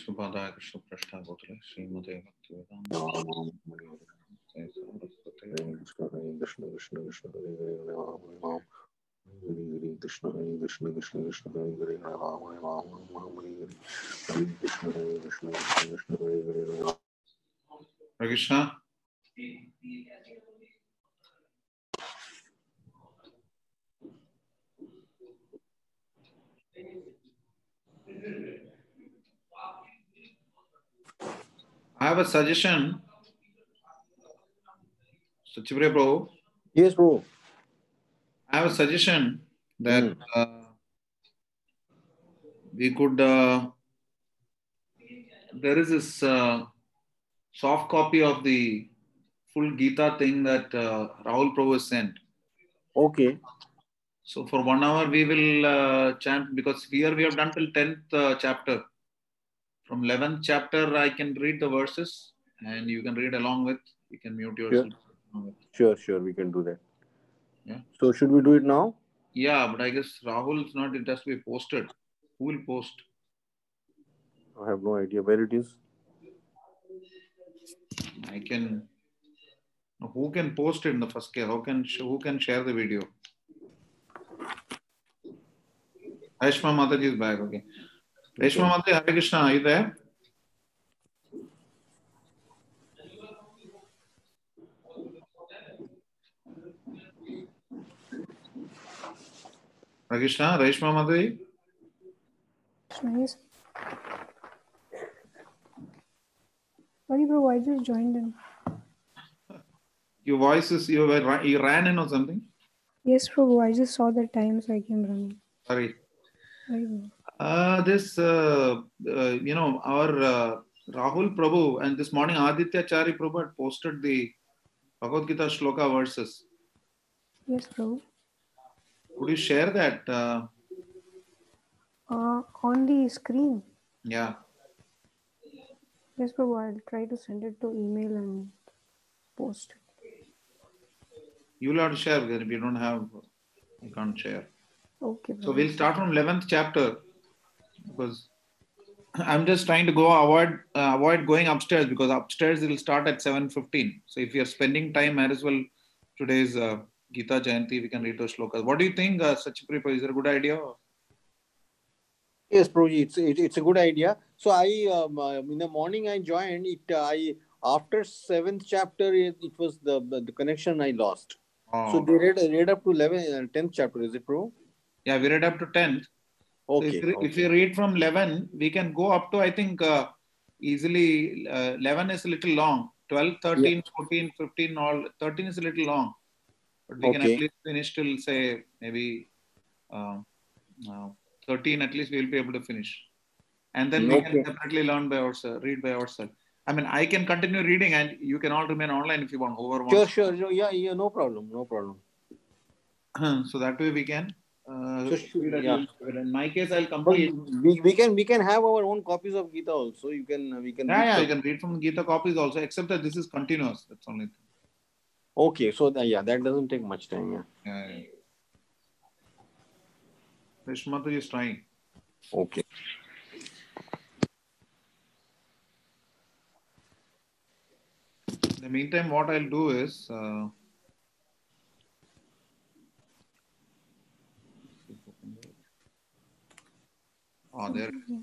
शुभादाय कृष्ण पृष्ठा गोत्र श्रीमते भक्ति वेदांत Ram Hare Hare, Krishna Krishna, Krishna Krishna, Hare Hare, Hare Ram Hare Ram, Hare Hare, Krishna Hare Krishna, Krishna Krishna, Hare Hare, Hare Ram Hare Ram, Ram Ram, Hare Hare, Hare Krishna I have a suggestion. Sachipriya Prabhu, Yes, bro. I have a suggestion that uh, we could. Uh, there is this uh, soft copy of the full Gita thing that uh, Rahul Prabhu has sent. Okay. So for one hour we will uh, chant because here we have done till tenth uh, chapter. From eleventh chapter I can read the verses and you can read along with. You can mute yourself. Sure, sure, we can do that. Yeah. So should we do it now? Yeah, but I guess Rahul is not, it has to be posted. Who will post? I have no idea where it is. I can. Who can post it in the first case? How can who can share the video? Reshma Mataji is back. Okay. Reshma Mataji, Hare Krishna, are you there? Hare Krishna, Reshma Mataji. Nice. Sorry, bro, I just joined in. Your voice is you were you ran in or something. Yes, Prabhu, I just saw the time, so I came running. Sorry. Uh, this, uh, uh, you know, our uh, Rahul Prabhu and this morning Aditya Chari Prabhu had posted the Bhagavad Gita Shloka verses. Yes, Prabhu. Could you share that? Uh, Uh, on the screen. yeah. Yes, Prabhu, I'll try to send it to email and post. You'll have to share because if you don't have, you can't share. Okay, So we'll start from 11th chapter because I'm just trying to go avoid uh, avoid going upstairs because upstairs it will start at 7:15. So if you're spending time, might as well today's uh, Gita Jayanti, we can read those shlokas. What do you think, uh, Sachipripa? Is it a good idea? Yes, Prabhuji, it's it, it's a good idea. So I um, uh, in the morning I joined it. Uh, I after seventh chapter it, it was the the connection I lost. Oh, So they read read up to 11, uh, 10th chapter. Is it Prabhu? Yeah, we read up to 10th. So Okay. if, you, okay. if you read from 11, we can go up to, I think, uh, easily uh, 11 is a little long. 12, 13, 14, 15, all 13 is a little long. But we can at least finish till, say, maybe uh, uh, 13, at least we'll be able to finish. And then we can separately learn by ourselves, read by ourselves. I mean, I can continue reading and you can all remain online if you want. Over Sure, sure, sure. Yeah, yeah, no problem, no problem. so that way we can. Uh, So yeah. In my case, I'll complete. we, we can we can have our own copies of Gita also. You can we can. Yeah, yeah, you can read from Gita copies also, except that this is continuous. That's only thing. Okay, so the, yeah, that doesn't take much time. Yeah. Yeah, yeah. Rishmatu is trying. Okay. In the meantime, what I'll do is. Uh, Oh, there. Mm-hmm.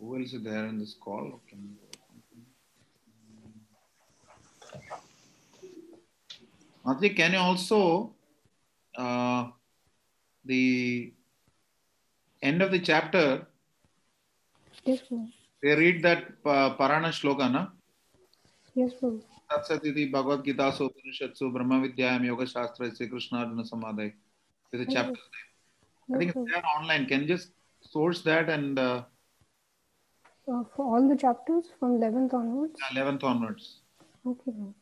Who else is there in this call? Can... Can you also uh, the end of the chapter? Yes, ma'am. They read that uh, Parana shloka, na? Yes, sir. तत्सदिति भगवत गीता सोपनिषत्सु ब्रह्म विद्यायाम योग शास्त्र श्री कृष्णार्जुन समाधय with chapter I No think it's there online. Can you just source that and uh, Uh, for all the chapters from 11th onwards? 11th onwards? Okay, Prabhu.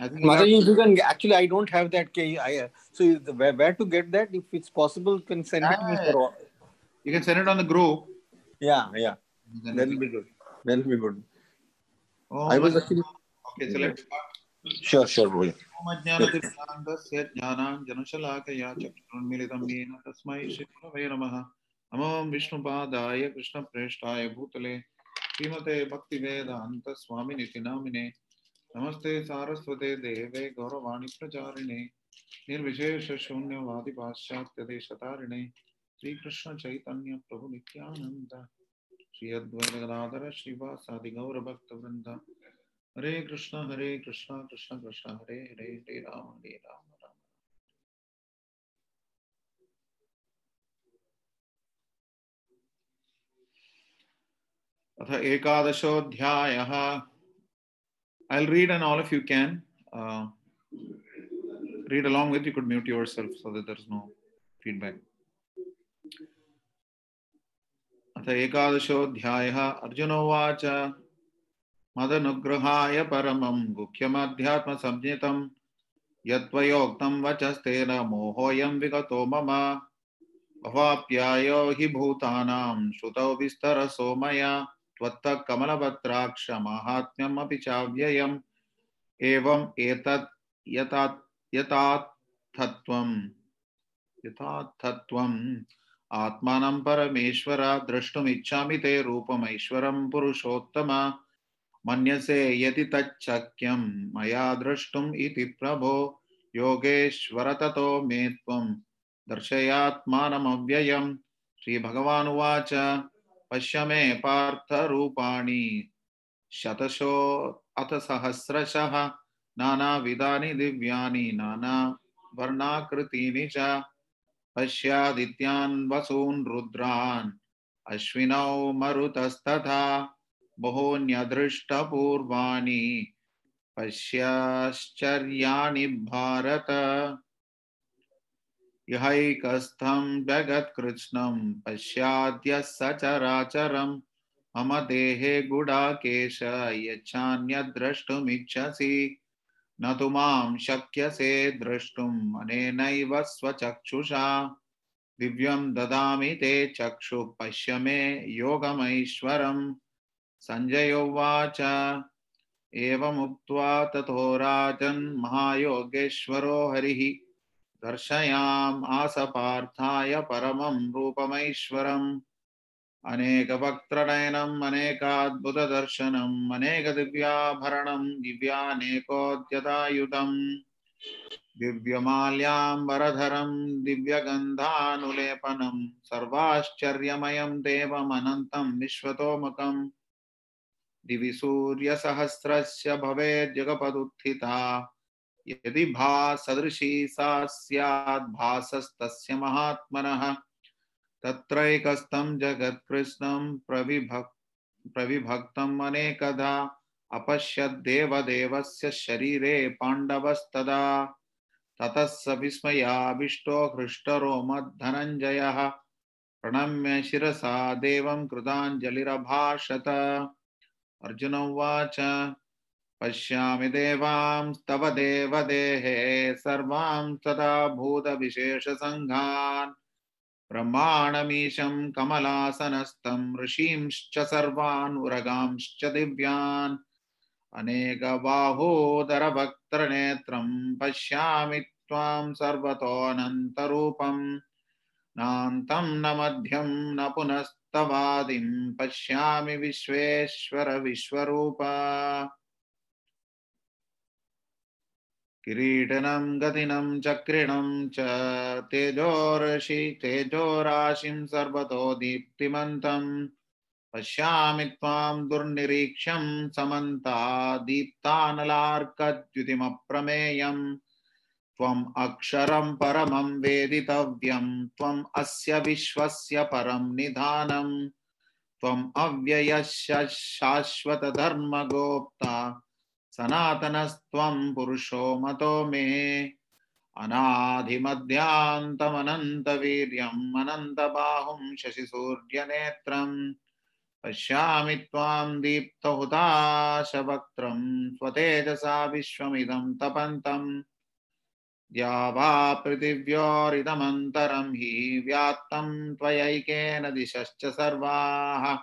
I think you have- you can actually, I don't have that. K. I, uh, so is the, where, where to get that? If it's possible, can send it to me. Yeah. For, you can send it on the group. yeah, yeah, Then that'll be good. That'll be good. Oh, I was actually Okay, so let's start. Sure, sure, boy. ज्ञानतिर्गान्तस्य ज्ञानाञ्जनशलाकया चक्षुरुन्मिलितं येन तस्मै विष्णुपादाय कृष्णप्रेष्ठाय भूतले श्रीमते भक्तिवेदान्तस्वामिनिति नामिने नमस्ते सारस्वते देवे गौरवाणि प्रचारिणे निर्विशेषशून्यवादिपाश्चात्यदेशतारिणे श्रीकृष्णचैतन्य प्रभु नित्यानन्द श्री अद्वैतगदाधर श्रीवासादि गौरभक्तवृन्द हरे कृष्ण हरे कृष्ण कृष्ण कृष्ण हरे हरे हरे राम हरे राम राम अथ एकादशोऽध्यायः I'll read and all of you can uh, read along with. You could mute yourself so that there's no feedback. अथ एकादशोऽध्यायः अर्जुन उवाच मदनुग्रहाय परमं गुह्यमध्यात्मसंज्ञितं। यत्त्वयोक्तं वचस्तेन मोहोऽयं विगतो मम। भवाप्यायो हि भूतानां श्रुतौ विस्तरसो मया। त्वत्तः कमलपत्राक्ष माहात्म्यमपि चाव्ययम्। एवम् एतत् आत्मानं परमेश्वर, द्रष्टुमिच्छामि ते रूपमैश्वरं पुरुषोत्तम। मन्यसे यदि तच्छक्यं, मया द्रष्टुम् इति प्रभो योगेश्वर ततो मे त्वं। दर्शयात्मानमव्ययम्। श्रीभगवानुवाच, पश्य मे पार्थरूपाणि। शतशो अथ सहस्रशः। नानाविधानि दिव्यानि, नानावर्णाकृतीनि च। पश्यादित्यान् वसून् रुद्रान्। अश्विनौ मरुतस्तथा। बहून्यदृष्टपूर्वाणि पश्याश्चर्याणि भारत। यहैकस्थं जगत्कृत्स्नं पश्याद्य सचराचरं मम देहे गुडाकेश यच्छान्यद्द्रष्टुमिच्छसि न तु माँ शक्यसे द्रष्टुम् अनेनैव स्वचक्षुषा। दिव्यं ददामि ते चक्षुः, पश्य मे योगमैश्वरम्। सञ्जय उवाच एवमुक्त्वा ततो राजन् महायोगेश्वरो हरिः। दर्शयाम् आस पार्थाय परमं रूपमैश्वरम्। अनेकवक्त्रनयनम् अनेकाद्भुतदर्शनम्, अनेकदिव्याभरणम्, दिव्यानेकोद्यतायुधम्। दिव्यमाल्याम्बरधरं दिव्यगन्धानुलेपनं सर्वाश्चर्यमयं देवमनन्तं विश्वतोमुखम्। दिवि सूर्यसहस्रस्य भवेद्युगपदुत्थिता यदि भासदृशी सा स्यात् भासस्तस्य महात्मनः, तत्रैकस्थं जगत्कृष्णं प्रविभक्, प्रविभक्तम् अनेकधा अपश्यद्देवदेवस्य शरीरे पाण्डवस्तदा। ततः स विस्मयाविष्टो हृष्टरोमद्धनञ्जयः प्रणम्य शिरसा देवं कृताञ्जलिरभाषत। अर्जुन उवाच, पश्यामि देवांस्तव देवदेहे, सर्वां तदा भूतविशेषसङ्घान्। ब्रह्माणमीशं कमलासनस्थं, ऋषींश्च सर्वान्, उरगांश्च दिव्यान्। अनेकबाहोदरवक्त्रनेत्रं पश्यामि त्वां सर्वतोऽनन्तरूपं। नान्तं न मध्यं, न पुनस्तवादिं पश्यामि विश्वेश्वर विश्वरूप किरीटनं, गतिनं, चक्रिणं च तेजोरशि तेजोराशिं सर्वतो दीप्तिमन्तम् पश्यामि त्वां दुर्निरीक्ष्यं समन्ता दीप्तानलार्कद्युतिमप्रमेयम्। त्वम् अक्षरं परमं वेदितव्यं त्वम् अस्य विश्वस्य परं निधानम्। त्वम् अव्ययस्य शाश्वतधर्मगोप्ता सनातनस्त्वं पुरुषो मतो मे। अनाधिमध्यान्तमनन्तवीर्यम्, अनन्तबाहुं शशिसूर्यनेत्रम्। पश्यामि त्वां दीप्तहुताशवक्त्रं स्वतेजसा विश्वमिदं तपन्तम्। या वा पृथिव्योरिदमन्तरं हि व्यात्तं त्वयैकेन दिशश्च सर्वाः।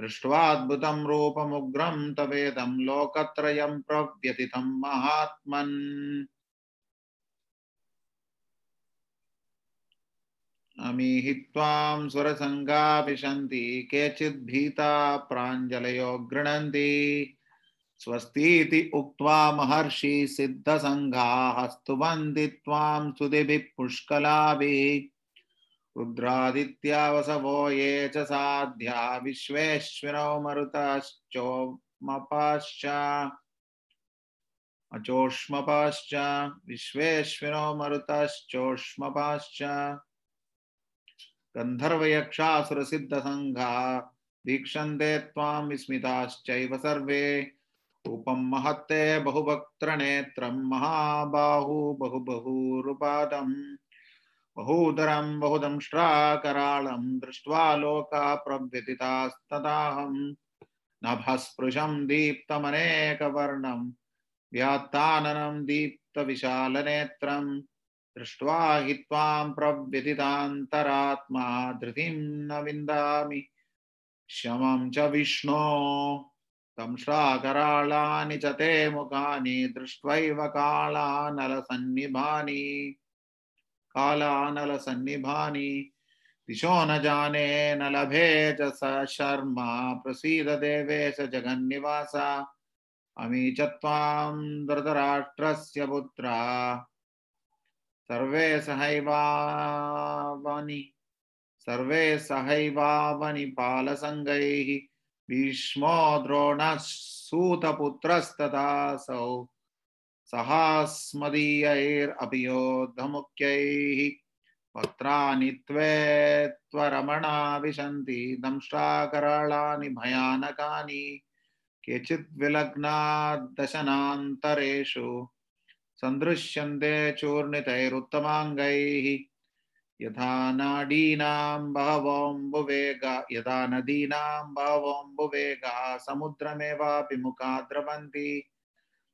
दृष्ट्वाद्भुतं रूपमुग्रं तवेदं लोकत्रयं प्रव्यतितं महात्मन्। अमीहि त्वां सुरसङ्गा केचिद्भीता प्राञ्जलयो गृह्णन्ति। स्वस्तीति उक्त्वा महर्षि सिद्धसङ्घाः स्तुवन्ति त्वां स्तुतिभिः पुष्कलाभिः। रुद्रादित्यावसवो ये च साध्या विश्वेश्विनो मरुतश्चोमपाश्च। अचोष्मपाश्च विश्वेश्विनो मरुतश्चोष्मपाश्च। गन्धर्वयक्षासुरसिद्धसङ्घा वीक्षन्ते त्वां विस्मिताश्चैव सर्वे। रूपं महत्ते बहुवक्त्रनेत्रं महाबाहु बहु बहुरुपादम् बहूदरं बहुदंष्ट्राकराळं दृष्ट्वा लोका प्रव्यतितास्तदाहम् नभस्पृशं दीप्तमनेकवर्णं, व्यात्ताननं दीप्तविशालनेत्रं, दृष्ट्वा हि त्वां प्रव्यतितान्तरात्मा धृतिं न विन्दामि। शमं च विष्णो। दंश्राकराळानि च ते मुखानि दृष्ट्वैव कालानलसन्निभानि। कालानलसन्निभानि, दिशो न जाने न लभे च स शर्मा, प्रसीद देवेश जगन्निवास। अमी च त्वां धृतराष्ट्रस्य पुत्रा। सर्वे सहैवावनि सर्वे सहैवावनि पालसङ्गैः भीष्मो द्रोणः सूतपुत्रस्तथासौ सहास्मदीयैरपि योद्धमुख्यैः वक्त्राणि त्वे त्वरमणा विशन्ति दंष्ट्राकराळानि भयानकानि केचित् विलग्नादशनान्तरेषु सन्दृश्यन्ते चूर्णितैरुत्तमाङ्गैः यथा नाडीनां बहवोऽम्बुवेगा यथा नदीनां बहवोऽम्बुवेगाः, समुद्रमेवापि मुखा द्रवन्ति।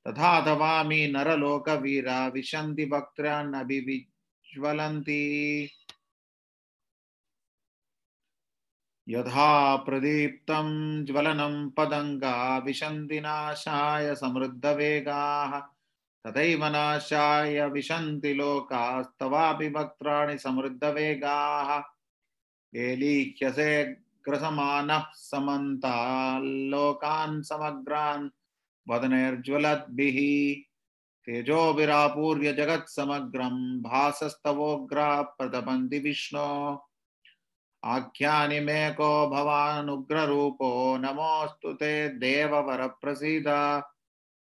तथा तवामि नरलोकवीरा, विशन्ति वक्त्रान्नभिविज्वलन्ति यथा प्रदीप्तं ज्वलनं पदङ्गा, विशन्ति नाशाय समृद्धवेगाः। तथैव नाशाय विशन्ति लोकास्तवापि वक्त्राणि समृद्धवेगाः एलीख्यसे ग्रसमानः समन्ताल्लोकान् समग्रान् वदनैर्ज्वलद्भिः। तेजोभिरापूर्य जगत्समग्रं भासस्तवोग्राः प्रतपन्ति विष्णो। आख्यानि मे को भवानुग्ररूपो नमोऽस्तु ते देववरप्रसीद।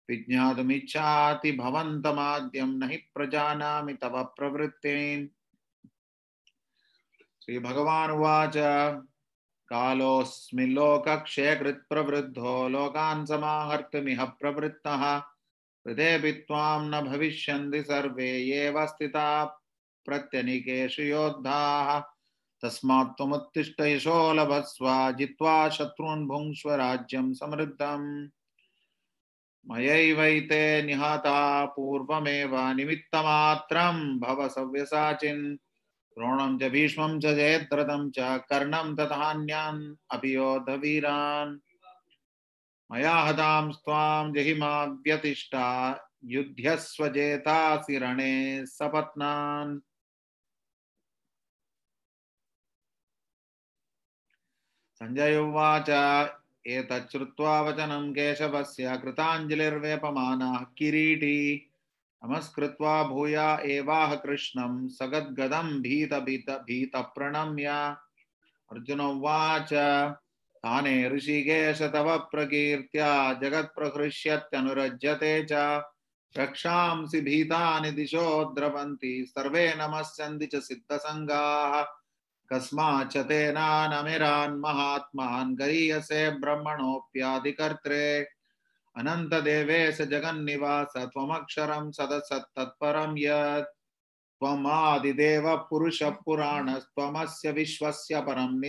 विज्ञातुमिच्छाति भवन्तमाद्यं न हि प्रजानामि तव प्रवृत्तिम् श्रीभगवानुवाच कालोऽस्मिल्लोकक्षयकृत्प्रवृद्धो लोकान् समाहर्तुमिह प्रवृत्तः, हृदेऽपि त्वां न भविष्यन्ति सर्वे, एव स्थिता प्रत्यनिकेषु योद्धाः। तस्मात् त्वमुत्तिष्ठ यशो लभस्व जित्वा शत्रून् भुङ्क्ष्व राज्यं समृद्धम्। मयैवैते निहता पूर्वमेव निमित्तमात्रं भव सव्यसाचिन्। द्रोणं च भीष्मं च जयद्रथं च कर्णं तथान्यान् अपि योधवीरान् मया हतां स्वां जहिमा व्यतिष्ठा युध्यस्व जेतासि रणे सपत्नान्। सञ्जय उवाच एतच्छ्रुत्वा वचनं केशवस्य कृताञ्जलिर्वेपमानः किरीटी। नमस्कृत्वा भूया एवाह कृष्णं सगद्गदं भीत भीत भीतप्रणम्य। अर्जुन उवाच, ताने ऋषिकेश तव प्रकीर्त्या जगत्प्रहृष्यत्यनुरज्यते च। रक्षांसि भीतानि दिशो द्रवन्ति, सर्वे नमस्यन्ति च सिद्धसङ्गाः। तेनानमिरान् महात्मान् गरीयसे ब्रह्मणोऽप्याधिकर्त्रे अनन्तदेवेश जगन्निवास, त्वमक्षरं सदसत्तत्परं यत् त्वमादिदेवः विश्वस्य परं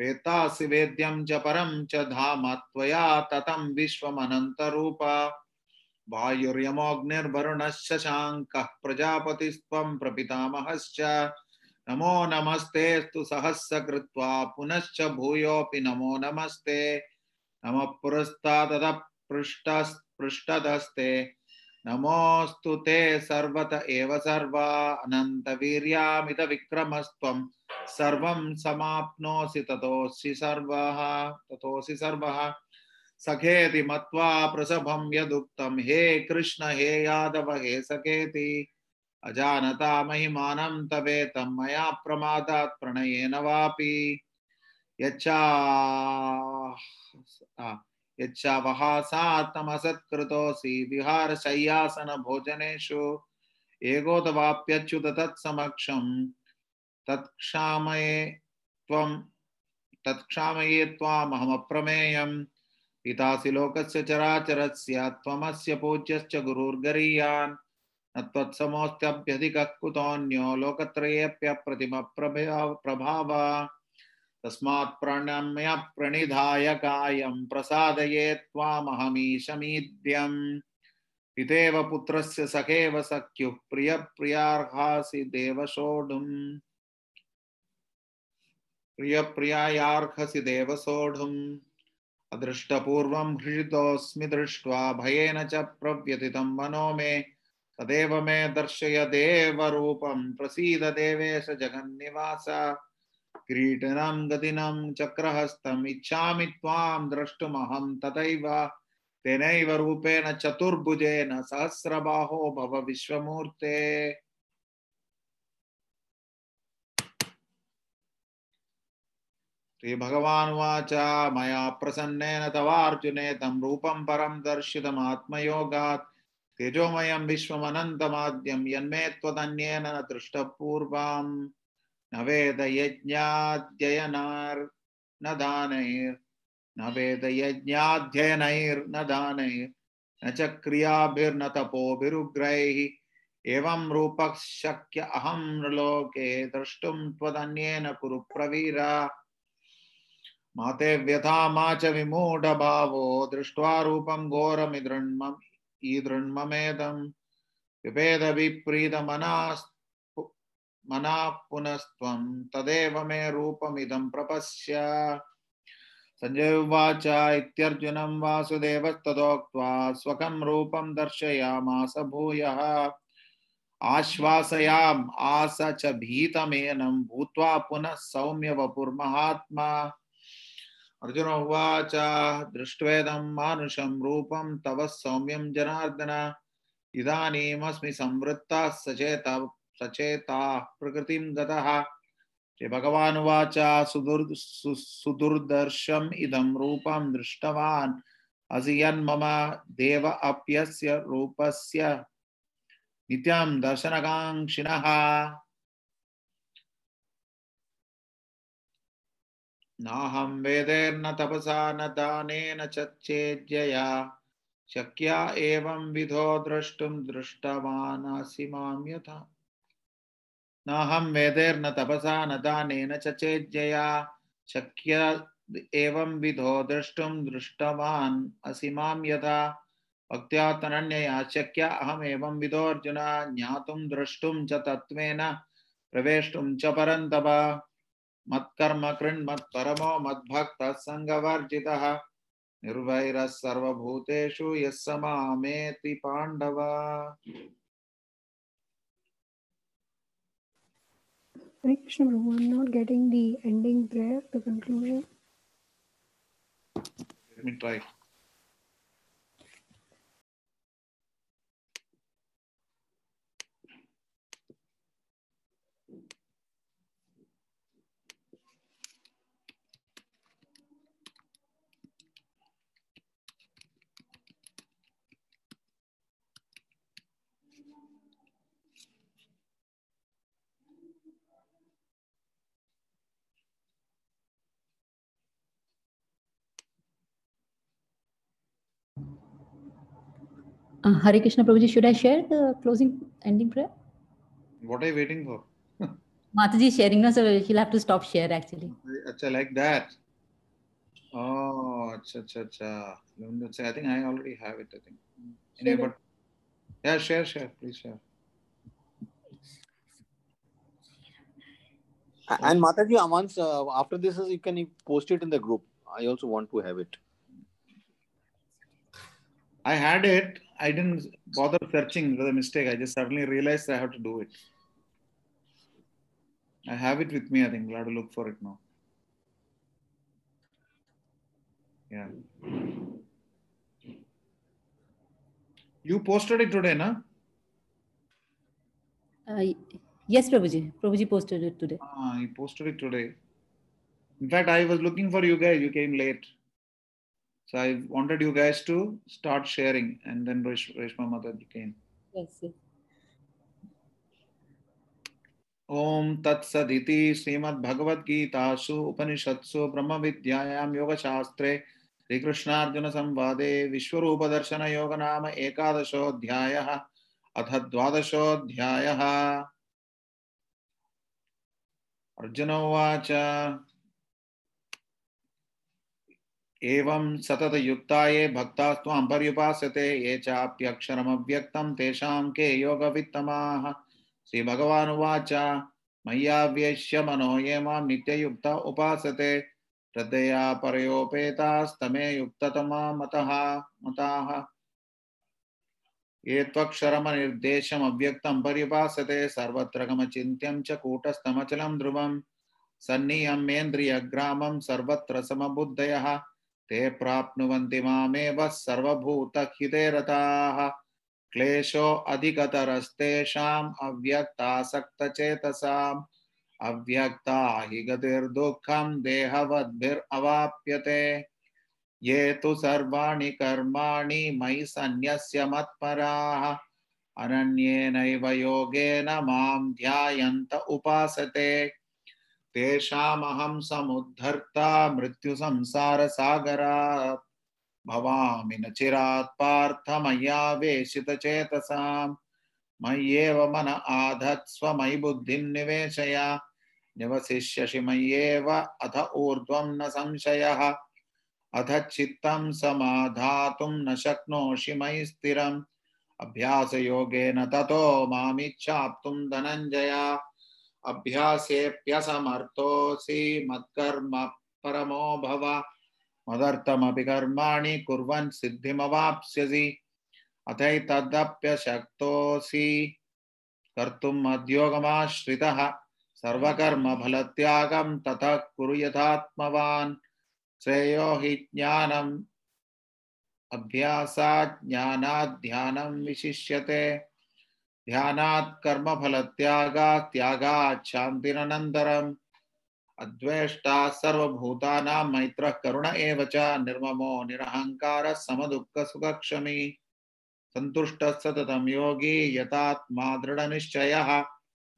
वेत्तासि वेद्यं च परं च धाम त्वया ततं विश्वमनन्तरूप। वायुर्यमोऽग्निर्वरुणश्च शाङ्कः प्रजापतिस्त्वं प्रपितामहश्च। नमो नमस्तेऽस्तु सहस्रकृत्वा पुनश्च भूयोऽपि नमो नमस्ते। नमः पुरस्तादतः पृष्ठतस्ते नमोऽस्तु ते सर्वत एव सर्वा। अनन्तवीर्यामित विक्रमस्त्वं सर्वं समाप्नोसि ततोऽसि सर्वः ततोऽसि सर्वः। सखेति मत्वा प्रसभं यदुक्तं, हे कृष्ण, हे यादव, हे सखेति अजानता महिमानं तवेतं मया प्रमादात् प्रणयेन वापि। यच्छा यच्छावहासात्तमसत्कृतोऽसि विहारशय्यासनभोजनेषु। एगोतवाप्यच्युत तत्समक्षं, तत्क्षामये त्वं, तत्क्षामये त्वामहमप्रमेयं पितासि लोकस्य चराचरस्य, त्वमस्य पूज्यश्च गुरुर्गरीयान्। न त्वत्समोऽस्त्यभ्यधिकः कुतोऽन्यो लोकत्रयेऽप्यप्रतिमप्रभाव प्रभाव तस्मात् प्रणम्य प्रणिधाय कायं प्रसादये त्वामहमीशमीड्यम् पितेव पुत्रस्य सखेव सख्युः प्रियप्रियार्हासि देवसोढुम्। प्रियप्रियायार्हसि देवसोढुम्। अदृष्टपूर्वं हृषितोऽस्मि दृष्ट्वा भयेन च प्रव्यथितं मनो मे तदेव मे दर्शय देवरूपं। प्रसीद देवेश जगन्निवास। किरीटनं गदिनं चक्रहस्तम्, इच्छामि त्वां द्रष्टुमहं तथैव। तेनैव रूपेण चतुर्भुजेन सहस्रबाहो भव विश्वमूर्ते। श्रीभगवानुवाच, मया प्रसन्नेन तवार्जुने तं रूपं परं दर्शितमात्मयोगात्। तेजोमयं विश्वमनन्तमाद्यं यन्मे त्वदन्येन न दृष्टपूर्वं न वेदयज्ञाध्ययनार्न दानैर्न वेदयज्ञाध्ययनैर्न दानैर्न च क्रियाभिर्न तपोभिरुग्रैः। एवं रूपः शक्य अहं लोके द्रष्टुं त्वदन्येन कुरु प्रवीरा। मा ते व्यथा मा च विमूढभावो, दृष्ट्वा रूपं घोरमिदृण्मम्। ईदृण्ममेदं विभेदविप्रीतमनास् मनाः पुनस्त्वं तदेव मे रूपमिदं प्रपश्य। सञ्जय उवाच, इत्यर्जुनं वासुदेवस्तदोक्त्वा स्वकं रूपं दर्शयामास भूयः। आश्वासयाम् आस च भीतमेनं भूत्वा पुनः सौम्य वपुर्महात्मा अर्जुन उवाच दृष्ट्वेदं मानुषं रूपं तव सौम्यं जनार्दन। इदानीमस्मि संवृत्तः सचेत सचेताः प्रकृतिं गतः। श्रीभगवानुवाच सुदुर् सु, सुदुर्दर्शम् इदं रूपं दृष्टवान् असि यन्मम देव अप्यस्य रूपस्य। नित्यं दर्शनकाङ्क्षिणः। नाहं वेदेर्न तपसा न दानेन च चेज्यया शक्या एवं विधो द्रष्टुं दृष्टवानसि माँ यथा। नाहं वेदेर्न तपसा न दानेन च चेज्यया शक्य एवं विधो द्रष्टुं दृष्टवान् असि माँ यथा। भक्त्या तनन्यया शक्य अहमेवं विधोऽर्जुन ज्ञातुं द्रष्टुं च तत्त्वेन प्रवेष्टुं च परन्तप। मत्कर्म कृन्मत्परमो मद्भक्तः सङ्गवर्जितः निर्वैरः सर्वभूतेषु यः स मामेति Pandava Hare Krishna Prabhu, I'm not getting the ending prayer, the conclusion. Let me try. Uh, Hare Krishna Prabhuji, should I share the closing ending prayer? What are you waiting for? Mataji is sharing now, so she'll have to stop share actually. Acha, like that. Oh, acha, acha, acha. Let's say, I think I already have it. I think. Anyway, but yeah, share, share, please share. And Mataji, once uh, after this, you can post it in the group. I also want to have it. I had it. I didn't bother searching. Was a mistake. I just suddenly realized I have to do it. I have it with me. I think we'll have to look for it now. Yeah. You posted it today, na? Uh, yes, Prabhuji. Prabhuji posted it today. Ah, he posted it today. In fact, I was looking for you guys. You came late. So I wanted you guys to start sharing, and then Resh- Reshma Mataji came. Yes, yes. ॐ तत्सदिति श्रीमद्भगवद्गीतासु उपनिषत्सु ब्रह्मविद्यायां योगशास्त्रे श्रीकृष्णार्जुनसंवादे विश्वरूपदर्शनयोगनाम एकादशोऽध्यायः अथ द्वादशोऽध्यायः अर्जुन उवाच एवं सततयुक्ता ये भक्तास्त्वां पर्युपासते ये चाप्यक्षरमव्यक्तं तेषां के योगवित्तमाः। श्रीभगवानुवाच, मय्याव्यश्य मनो ये माँ नित्ययुक्ता उपासते श्रद्धया परयोपेतास्तमे युक्ततमा मतः, मताः। ये त्वक्षरमनिर्देशम् अव्यक्तं पर्युपासते सर्वत्र गमचिन्त्यं च कूटस्थमचलं ध्रुवम् सन्नियम्येन्द्रियग्रामं सर्वत्र समबुद्धयः। ते प्राप्नुवन्ति मामेव सर्वभूतहिते रताः क्लेशो अधिकतरस्तेषाम् अव्यक्तासक्तचेतसाम्। अव्यक्ता हि गतिर्दुःखं देहवद्भिरवाप्यते। ये तु सर्वाणि कर्माणि मयि सन्न्यस्य मत्पराः। अनन्येनैव योगेन माँ ध्यायन्त उपासते। तेषामहं समुद्धर्ता मृत्युसंसारसागरात्। भवामि न चिरात् पार्थ मया वेशितचेतसाम् मय्येव मन आधत्स्व मयि बुद्धिं निवेशय। निवसिष्यसि मय्येव अथ ऊर्ध्वं न संशयः। अथ चित्तं समाधातुं न शक्नोषि मयि स्थिरम्। अभ्यासयोगेन ततो मामिच्छाप्तुं धनञ्जय। अभ्यासेऽप्यसमर्थोऽसि मत्कर्म परमो भव। मदर्थमपि कर्माणि कुर्वन् सिद्धिमवाप्स्यसि। अथैतदप्यशक्तोऽसि कर्तुम् मद्योगमाश्रितः। सर्वकर्मफलत्यागं ततः कुरु यथात्मवान्। श्रेयो हि ज्ञानम्। अभ्यासात् ज्ञानात् ध्यानं विशिष्यते। ध्यानात् कर्मफलत्यागात् त्यागात् शान्तिरनन्तरम् अद्वेष्टा सर्वभूतानां मैत्रः करुण एव च। निर्ममो निरहङ्कारः समदुःखसुखक्षमी। सन्तुष्टः सततं योगी यतात्मा दृढनिश्चयः।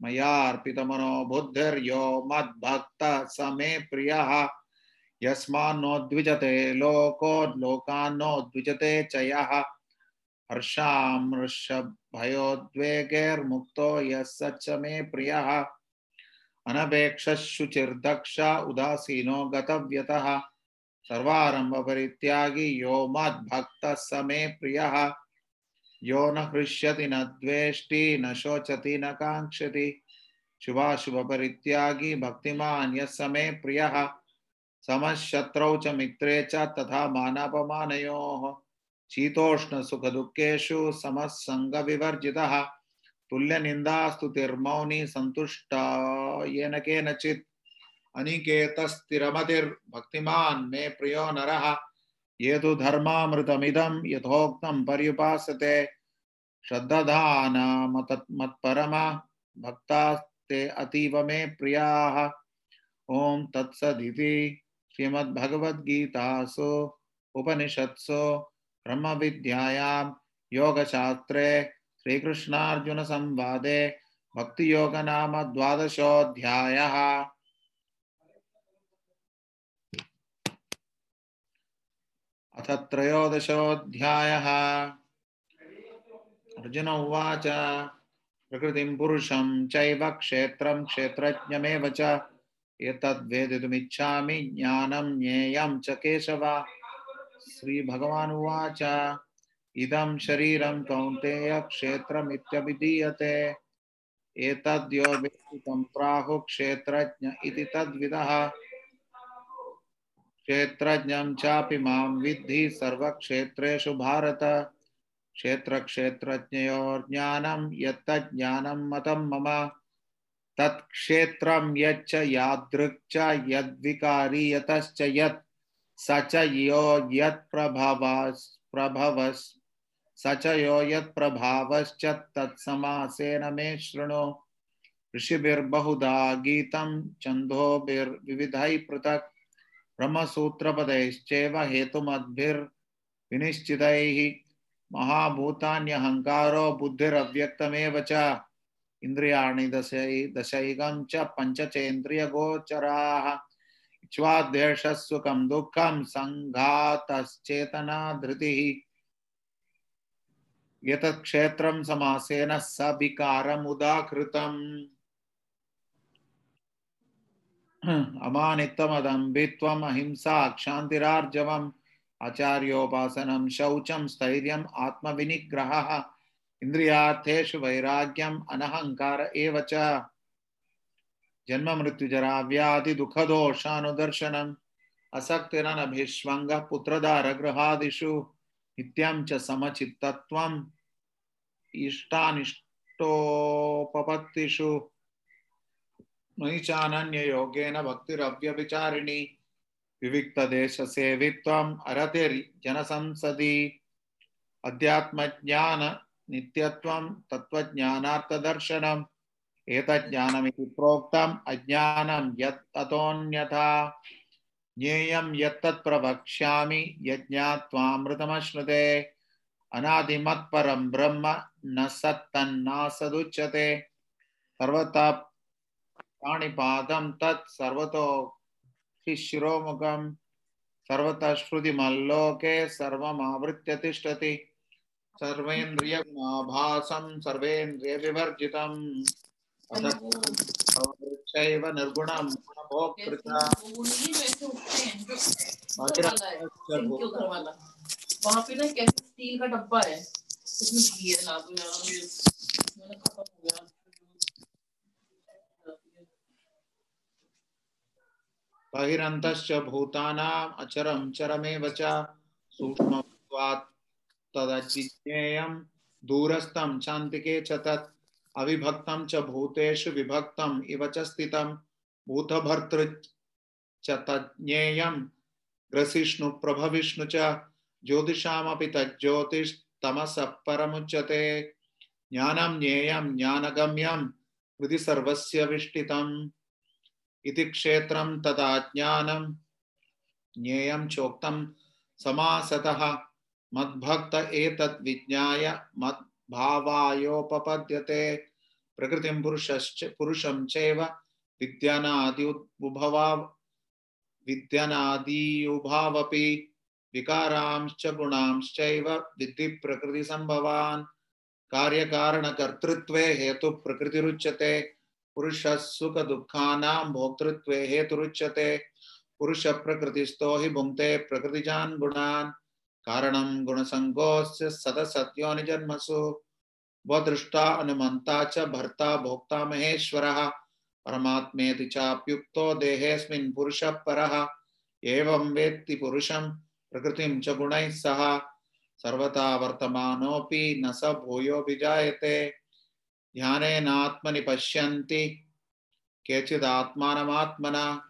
मया अर्पितमनो बुद्धिर्यो मद्भक्तः स मे प्रियः। यस्मान्नोद्विजते लोको लोकान्नोद्विजते च यः हर्षामृषभयोद्वेगैर्मुक्तो यः स च मे प्रियः। अनपेक्षशुचिर्दक्ष उदासीनो गतव्यतः। सर्वारम्भपरित्यागी यो मद्भक्तः स मे प्रियः। यो न हृष्यति, न द्वेष्टि, न शोचति, न काङ्क्षति। शुभाशुभपरित्यागी भक्तिमान् यः स मे प्रियः। समशत्रौ च मित्रे च तथा मानापमानयोः। शीतोष्णसुखदुःखेषु समः सङ्गविवर्जितः तुल्यनिन्दास्तुतिर्मौनी सन्तुष्टा येन केनचित् अनिकेतस्थिरमतिर्भक्तिमान् मे प्रियो नरः। ये तु धर्मामृतमिदं यथोक्तं पर्युपासते श्रद्धानामत मत्परमा भक्तास्ते अतीव मे प्रियाः। ॐ तत्सदिति श्रीमद्भगवद्गीतासु उपनिषत्सु ब्रह्मविद्यायां योगशास्त्रे श्रीकृष्णार्जुनसंवादे भक्तियोगनाम द्वादशोऽध्यायः अथ त्रयोदशोऽध्यायः। अर्जुन उवाच, प्रकृतिं पुरुषं चैव क्षेत्रं क्षेत्रज्ञमेव च। एतद्वेदितुमिच्छामि ज्ञानं, ज्ञेयं च केशव। उवाच इदं शरीरं कौन्तेय क्षेत्रमित्यभिधीयते एतद्यो वेत्ति तं प्राहुः क्षेत्रज्ञ इति तद्विदः। क्षेत्रज्ञं चापि माँ विद्धि सर्वक्षेत्रेषु भारत। क्षेत्रक्षेत्रज्ञयोर्ज्ञानं यत्तज्ज्ञानं मतं मम। तत्क्षेत्रं यच्च यादृक् च यद्विकारी यतश्च यत् स च यो यत्प्रभवस् प्रभवस् स च यो यत्प्रभावश्च तत्समासेन मे शृणु। ऋषिभिर्बहुधा गीतं छन्दोभिर्विविधैः पृथक्। ब्रह्मसूत्रपदैश्चैव हेतुमद्भिर्विनिश्चितैः। महाभूतान्यहङ्कारो बुद्धिरव्यक्तमेव च। इन्द्रियाणि दशै दशैकं च पञ्चचेन्द्रियगोचराः। इच्छ्वाद्वेषस्सुखं दुःखं सङ्घातश्चेतना धृतिः एतत् क्षेत्रं समासेन सविकारमुदाकृतम्। अमानित्वमदम्बित्वम्, अहिंसा, क्षान्तिरार्जवम्, आचार्योपासनं, शौचं, स्थैर्यम्, आत्मविनिग्रहः, इन्द्रियार्थेषु वैराग्यम् अनहङ्कार एव च। जन्म मृत्युजरा व्याधि दुःखदोषानुदर्शनम् असक्तिरनभिष्वङ्गः पुत्रदारगृहादिषु नित्यं च समचित्तत्वम् इष्टानिष्टोपपत्तिषु मयि चानन्ययोगेन भक्तिरव्यभिचारिणी विविक्तदेशसेवित्वम् अरतिर्जनसंसदि अध्यात्मज्ञान नित्यत्वं तत्त्वज्ञानार्थदर्शनम् एतज्ज्ञानमिति प्रोक्तम्, अज्ञानं यत् ततोऽन्यथा ज्ञेयं यत्तत् प्रवक्ष्यामि यज्ञात्वामृतमश्नुते अनादिमत्परं ब्रह्म न सत्तन्नासदुच्यते। सर्वतः प्राणिपादं तत् सर्वतो हि शिरोमुखं सर्वतः श्रुतिमल्लोके सर्वमावृत्य तिष्ठति। सर्वेन्द्रियगुणाभासं सर्वेन्द्रियविवर्जितम्। निर्गुणं गुणभोक्तृता वहाँ पे ना कैसे स्टील का डब्बा है उसमें घी है ला दो यार ये मैंने खत्म हो गया। बहिरन्तश्च भूतानाम् अचरं चरमेव च सूक्ष्मत्वात् तदज्ञेयं दूरस्थं चान्तिके च तत् अविभक्तं च भूतेषु विभक्तम् इव च स्थितं भूतभर्तृ च तज्ज्ञेयं ग्रसिष्णु प्रभविष्णु च ज्योतिषामपि तज्ज्योतिस्तमसः परमुच्यते। ज्ञानं ज्ञेयं ज्ञानगम्यं हृदि सर्वस्य विष्टितम् इति क्षेत्रं तदा ज्ञानं। ज्ञेयं चोक्तं समासतः मद्भक्त एतत् विज्ञाय मद्भावायोपपद्यते। प्रकृतिं पुरुषश्च पुरुषं चैव विद्यानादि उद्भवा विद्यनादियुभावपि विकारांश्च गुणांश्चैव विद्धि प्रकृतिसम्भवान्। कार्यकारणकर्तृत्वे हेतुः प्रकृतिरुच्यते। पुरुषः सुखदुःखानां भोक्तृत्वे हेतुरुच्यते। पुरुषप्रकृतिस्थो हि भुङ्क्ते प्रकृतिजान् गुणान्। कारणं गुणसङ्गोऽस्य सदसत्योनिजन्मसु वदृष्टा अनुमन्ता च भर्ता भोक्ता महेश्वरः, परमात्मेति चाप्युक्तो देहेऽस्मिन् पुरुषः परः, एवं वेत्ति पुरुषं प्रकृतिं च गुणैः सह। सर्वथा वर्तमानोऽपि न स भूयोऽभिजायते ध्यानेनात्मनि पश्यन्ति केचिदात्मानमात्मना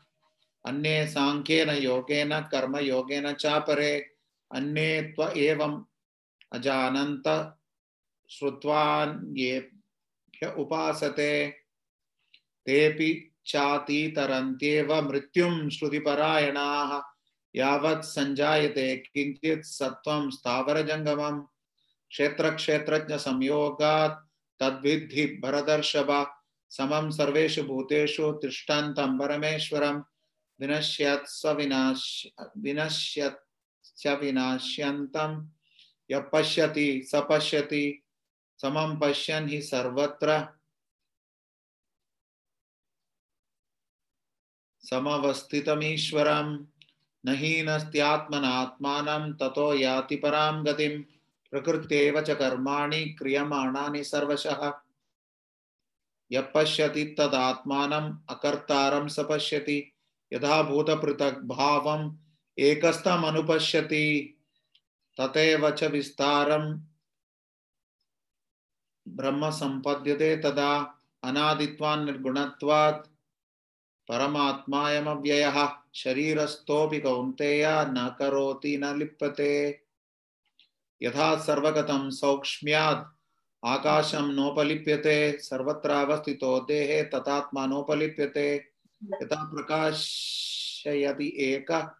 अन्ये साङ्ख्येन योगेन, कर्मयोगेन चापरे। अन्ये त्व एवम् अजानन्त श्रुत्वान्येभ्य उपासते, तेऽपि चातीतरन्त्येव मृत्युं श्रुतिपरायणाः, यावत् सञ्जायते किञ्चित् सत्त्वं स्थावरजङ्गमम् क्षेत्रक्षेत्रज्ञसंयोगात् तद्विद्धि भरदर्शभ समं सर्वेषु भूतेषु तिष्ठन्तं परमेश्वरं, विनश्यत् स विनाश, विनश्यत् च विनाश्यन्तं, यः पश्यति स पश्यति समं पश्यन् हि सर्वत्र समवस्थितमीश्वरं, न हीनस्त्यात्मनात्मानं, ततो याति परां गतिं। प्रकृत्येव च कर्माणि क्रियमाणानि सर्वशः। यः पश्यति तदात्मानम् अकर्तारं स पश्यति। यथा भूतपृथग्भावम् एकस्थमनुपश्यति। तथैव च विस्तारं ब्रह्म सम्पद्यते तदा अनादित्वान् निर्गुणत्वात् परमात्मायमव्ययः। शरीरस्थोऽपि कौन्तेय न करोति, न लिप्यते। यथा सर्वगतं सौक्ष्म्यात्, आकाशं नोपलिप्यते, सर्वत्रावस्थितो देहे तथात्मा नोपलिप्यते। यथा प्रकाशयति एकः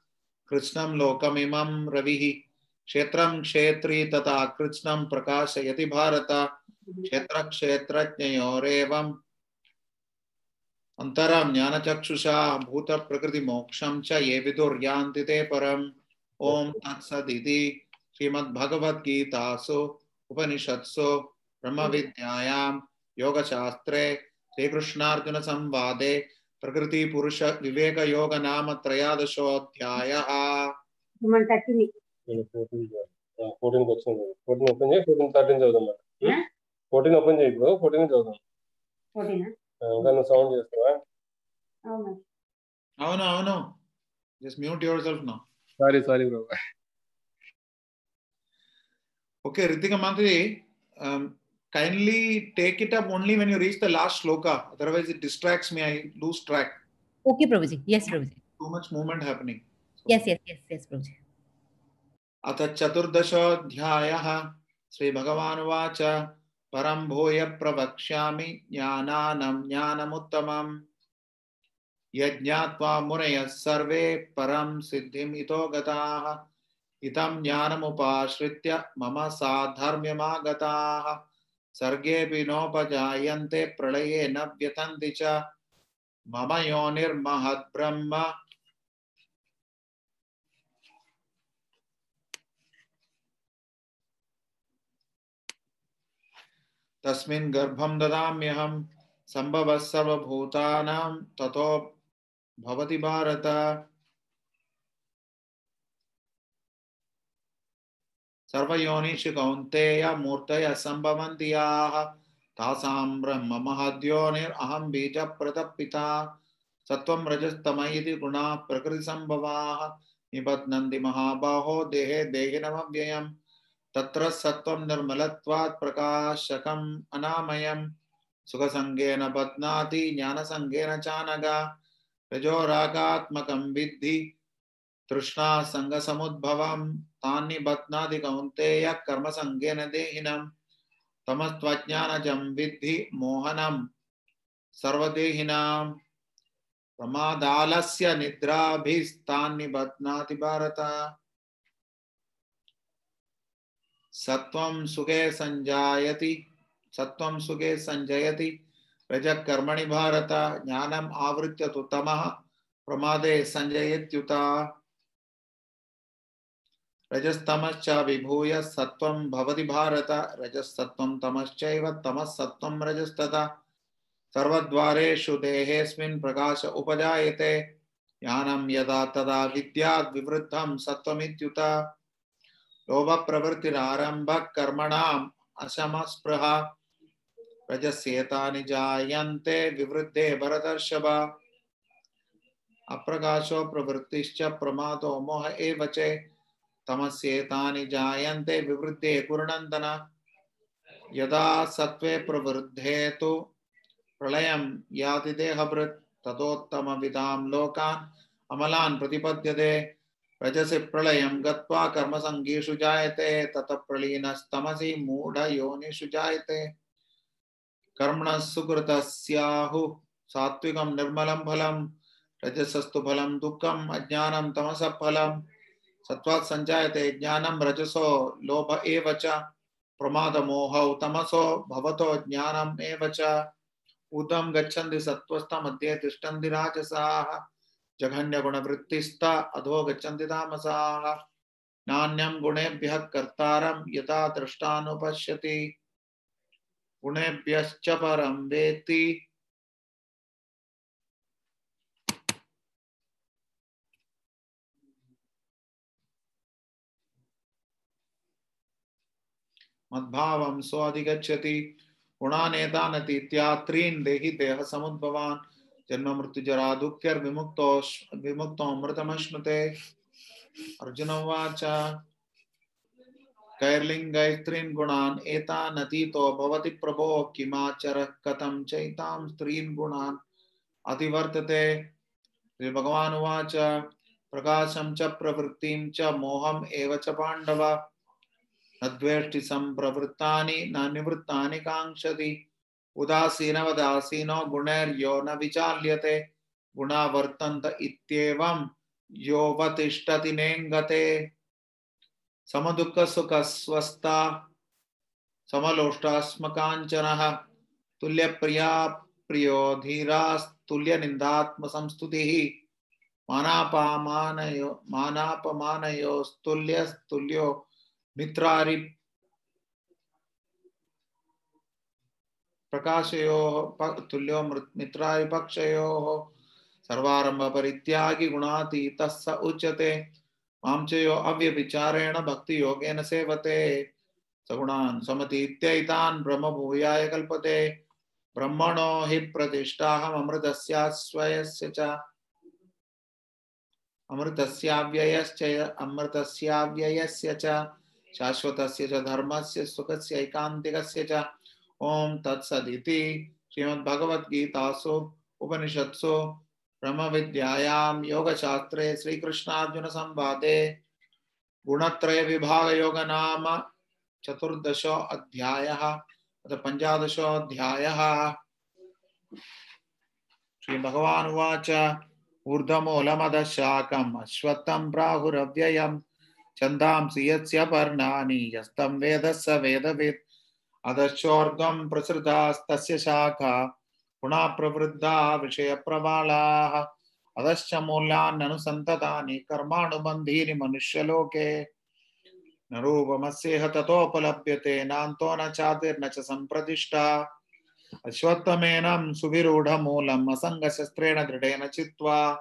कृत्स्नं लोकमिमं रविः। क्षेत्रं क्षेत्री तथा कृत्स्नं प्रकाशयति भारत। क्षेत्र क्षेत्र अंतरा ज्ञान चक्षुषा भूत प्रकृति मोक्षम चे विदुर्या परम। ओम तत्सदी श्रीमद्भगवद्गीतासु उपनिषत्सु ब्रह्मविद्यायां योगशास्त्रे श्रीकृष्णार्जुनसंवादे प्रकृतिपुरुषविवेकयोगनाम त्रयोदशोऽध्यायः। फोर्टीन क्वेश्चन फोर्टीन ओपन है फोर्टीन थर्टीन चौदह ఫోర్టీన్ ఓపెన్ చేయి ఇప్పుడు ఫోర్టీన్ చదువుదాం ఫోర్టీనా ఆ, ఇంకా నువ్వు సౌండ్ చేస్తావా అవునా అవును అవును Just mute yourself now. Sorry, sorry, bro. Okay, Ritika Mantri, um, kindly take it up only when you reach the last shloka. Otherwise, it distracts me. I lose track. Okay, Prabhuji. Yes, Prabhuji. Too much movement happening. So, Yes, yes, yes, yes, Prabhuji. अथ चतुर्दशोऽध्यायः श्रीभगवानुवाच परं भूय प्रवक्ष्यामि ज्ञानानं, ज्ञानमुत्तमम्। यज्ञात्वा मुनयः सर्वे परं सिद्धिम् इतो गताः। ज्ञानमुपाश्रित्य मम साधर्म्यमागताः। सर्गेऽपि नोपजायन्ते प्रलये न व्यथन्ति च। मम योनिर्महद्ब्रह्म तस्मिन् गर्भं ददाम्यहं सम्भवः सर्वभूतानां ततो भवति भारत। सर्वयोनिषु कौन्तेय मूर्तयः सम्भवन्ति याः तासां ब्रह्म महद्योनिरहं बीजप्रदपिता, सत्त्वं रजस्तम इति गुणाः प्रकृतिसम्भवाः। निबध्नन्ति महाबाहो देहे देहिनमव्ययम्। तत्र सत्त्वं निर्मलत्वात् प्रकाशकम् अनामयम्। सुखसङ्गेन बध्नाति ज्ञानसङ्गेन चानगा। रजोरागात्मकं विद्धि तृष्णा सङ्गसमुद्भवं तानि बध्नाति कौन्तेय कर्मसङ्गेन देहिनं तमस्त्वज्ञानजं विद्धि मोहनं सर्वदेहिनां प्रमादालस्य निद्राभिस्तानि बध्नाति भारत। सत्वं सुखे संजायति, सत्वं सुखे संजयति। रजः कर्मणि भारत, ज्ञानम् आवृत्य तो तमः, प्रमादे संजयत्युत। रजस्तमश्च विभूय सत्वं भवति भारत रजसत्वं तमश्चैव तमः सत्वं रजस्तथा सर्वद्वारेषु देहेऽस्मिन् प्रकाश उपजायते। ज्ञानं यदा तदा विद्याद् विवृद्धं सत्वमित्युत। लोभ प्रवृत्तिरारंभ कर्मणाम् अशमस्पृहा रजस्येतानि जायन्ते विवृद्धे भरतर्षभ। अप्रकाशो प्रवृत्तिश्च प्रमादो मोह एव च। तमस्येतानि जायन्ते विवृद्धे कुरुनन्दन। यदा सत्त्वे प्रवृद्धे तु प्रलयं याति देहभृत्। ततोत्तमविदां लोकान् अमलान् प्रतिपद्यते। रजसि प्रलयं गत्वा कर्मसङ्गीषु जायते, ततः प्रलीनस्तमसि मूढयोनिषु जायते। कर्मणः सुकृतस्याहुः, सात्विकं निर्मलं फलं, रजसस्तु फलं दुःखम्, अज्ञानं तमसः फलं सत्त्वात् सञ्जायते ज्ञानं, रजसो लोभ एव च, प्रमादमोहौ तमसो भवतो ज्ञानम् एव च। ऊर्ध्वं गच्छन्ति सत्त्वस्थमध्ये तिष्ठन्ति राजसाः। जघन्यगुणवृत्तिस्ता अधो गच्छन्ति तामसाः। नान्यं गुणेभ्यः कर्तारं यथा दृष्टानुपश्यति। गुणेभ्यश्च परं वेत्ति। मद्भावं स्वाधिगच्छति। गुणानेतानतीत्यात्रीन् देहि देहसमुद्भवान्। जन्म मृत्यु जरा दुःखर्विमुक्तो विमुक्तोऽमृतमश्नुते। अर्जुन उवाच कैर्लिङ्गैस्त्रीन् गुणान् एतानतीतो भवति प्रभो, किमाचरः कथं चैतां स्त्रीन् गुणान् अतिवर्तते श्रीभगवानुवाच प्रकाशं च प्रवृत्तिं च मोहम् एव च पाण्डव। न द्वेष्टि सम्प्रवृत्तानि न निवृत्तानि उदासीनवदासीनो गुणैर्यो न विचाल्यते गुणा वर्तन्त इत्येवं योऽवतिष्ठति नेङ्गते। समदुःखसुखस्वस्था, समलोष्टास्मकाञ्चनः, तुल्यप्रिया प्रियो धीरास्तुल्यनिन्दात्मसंस्तुतिः मानापमानयो मानापमानयोस्तुल्यस्तुल्यो मित्रारि प्रकाशयोः तुल्यो मृ- मित्रारिपक्षयोः सर्वारम्भपरित्यागि गुणातीतः स उच्यते। माँ च यो अव्यभिचारेण भक्तियोगेन सेवते। सगुणान् समतीत्यैतान् ब्रह्मभूयाय कल्पते। ब्रह्मणो हि प्रतिष्ठाहमृतस्यास्वयस्य च। अमृतस्याव्ययश्च अमृतस्याव्ययस्य च। शाश्वतस्य च धर्मस्य, सुखस्य, एकान्तिकस्य च। ओम तत्सदिति श्रीमद्भगवद्गीतासु उपनिषत्सु ब्रह्मविद्यायां योगशास्त्रे श्रीकृष्णार्जुन संवादे गुणत्रय विभाग योग नाम चतुर्दशो अध्यायः अथ पञ्चादशो अध्यायः। श्रीभगवान् उवाच, ऊर्ध्वमूलमदशाकम्, अश्वत्थं प्राहुरव्ययम्, छन्दांसि यस्य पर्णानि, यस्तं वेद स वेदवित् అధశ్చోర్గం ప్రసృత శాఖ పునః ప్రవృద్ధా విషయ ప్రవాళాహ అదశ్చ మూల్యాన్ను సంతతాని కర్మానుబంధీని మనుష్యలోకే నరూపమస్యేహ తోపలభ్యతే నాంతో నాతిర్న చ సంప్రతిష్ట అశ్వత్థమేనం అసంగ శస్త్రేణ దృఢేన చిత్వా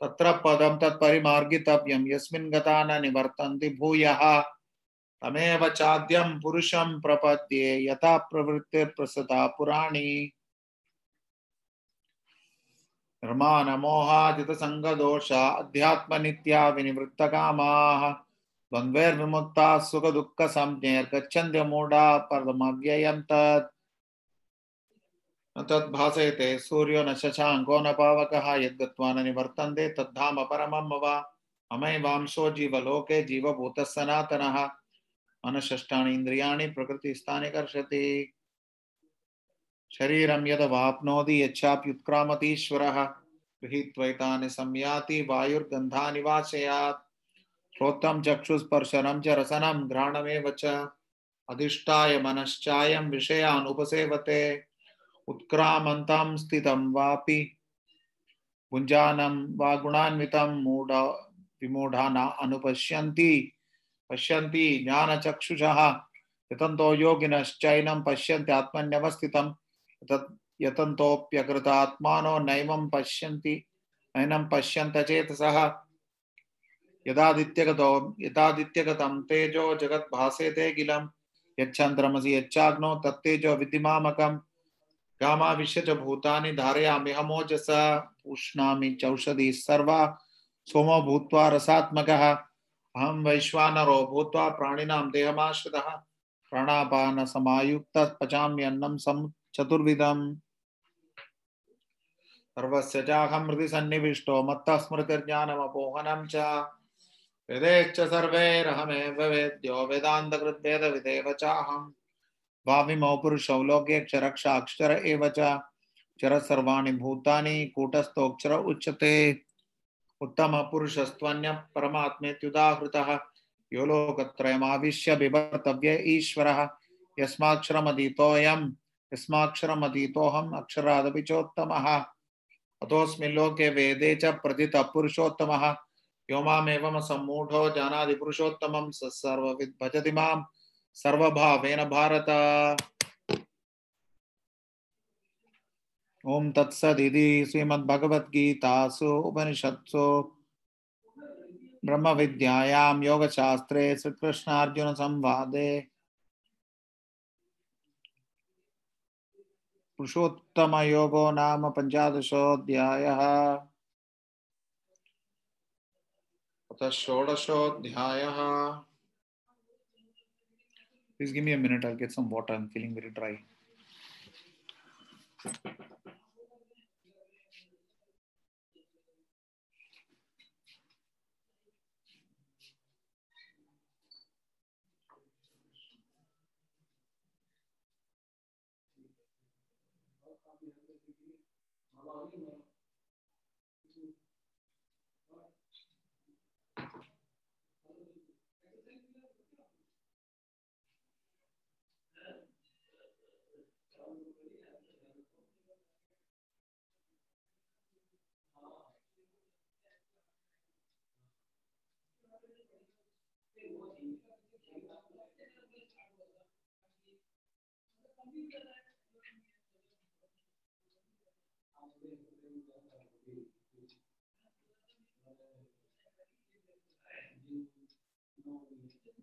తత్ర పదం తత్పరిమార్గితవ్యం యస్మిన్ గతాన నివర్తంతి భూయః तमेव चाद्यं पुरुषं प्रपद्ये यथा प्रवृत्तिर्प्रसृता पुराणी। निर्माणमोहाजितसङ्गदोषा अध्यात्मनित्या विनिवृत्तकामाः। द्वन्द्वैर्विमुक्ताः सुखदुःखसंज्ञैर्गच्छन्त्यमूढा पदमव्ययं तत्। न तद्भासयते सूर्यो न शशाङ्को न पावकः, यद्गत्वा न निवर्तन्ते तद्धाम परमं मम ममैवांशो जीवलोके जीवभूतः सनातनः। मनषष्ठानि इन्द्रियाणि प्रकृतिस्थानि कर्षति। शरीरं यदवाप्नोति यच्चाप्युत्क्रामतीश्वरः गृहीत्वैतानि संयाति, वायुर्गन्धानि वाशयात् श्रोत्रं, चक्षुस्पर्शनं च रसनं, घ्राणमेव च अधिष्ठाय मनश्चायं विषयान् उपसेवते। उत्क्रामन्तं स्थितं वापि भुञ्जानं वा गुणान्वितं, मूढ न अनुपश्यन्ति। पश्यन्ति ज्ञानचक्षुषः। यतन्तो योगिनश्चैनं पश्यन्ति आत्मन्यवस्थितं। तत् यतन्तोऽप्यकृतात्मानो नैवं पश्यन्ति, नैनं पश्यन्त चेतसः। यदादित्यगतो, यदादित्यगतं तेजो जगद्भासेते किलं। यच्छन्द्रमसि यच्चाग्नो तत्तेजो विद्धिमामकं। गामाविश्य च भूतानि धारयाम्यहमोजसा उष्णामि चौषधिः सर्वा। सोमो भूत्वा रसात्मकः। अहं वैश्वानरो भूत्वा प्राणिनां देहमाश्रितः प्राणापानसमायुक्तः पचाम्यन्नं सं चतुर्विधम्। सर्वस्य चाहं हृदि सन्निविष्टो, मत्तः स्मृतिर्ज्ञानमपोहनं च। वेदैश्च सर्वैरहमेव वेद्यो वेदान्तकृद्वेदविदेव चाहम्। भाविमौ पुरुषौ एव च। भूतानि, कूटस्थोऽक्षर उच्यते। उत्तमपुरुषस्त्वन्यः परमात्मेत्युदाहृतः। यो लोकत्रयमाविश्य बिभर्तव्य ईश्वरः। यस्माक्षरमधीतोऽयं यस्माक्षरमधीतोऽहम् अक्षरादपि चोत्तमः। अतोऽस्मिन् लोके वेदे च प्रथितः पुरुषोत्तमः यो मामेवमसम्मूढो जानाति पुरुषोत्तमं स सर्वविद् भजति माँ सर्वभावेन भारत। ॐ तत्सदिति श्रीमद्भगवद्गीतासु उपनिषत्सु ब्रह्मविद्यायां योगशास्त्रे श्रीकृष्णार्जुनसंवादे पुरुषोत्तमयोगो नाम पञ्चादशोऽध्यायः अथ षोडशोऽध्यायः Please give me a minute. I'll get some water. I'm feeling very dry. you know,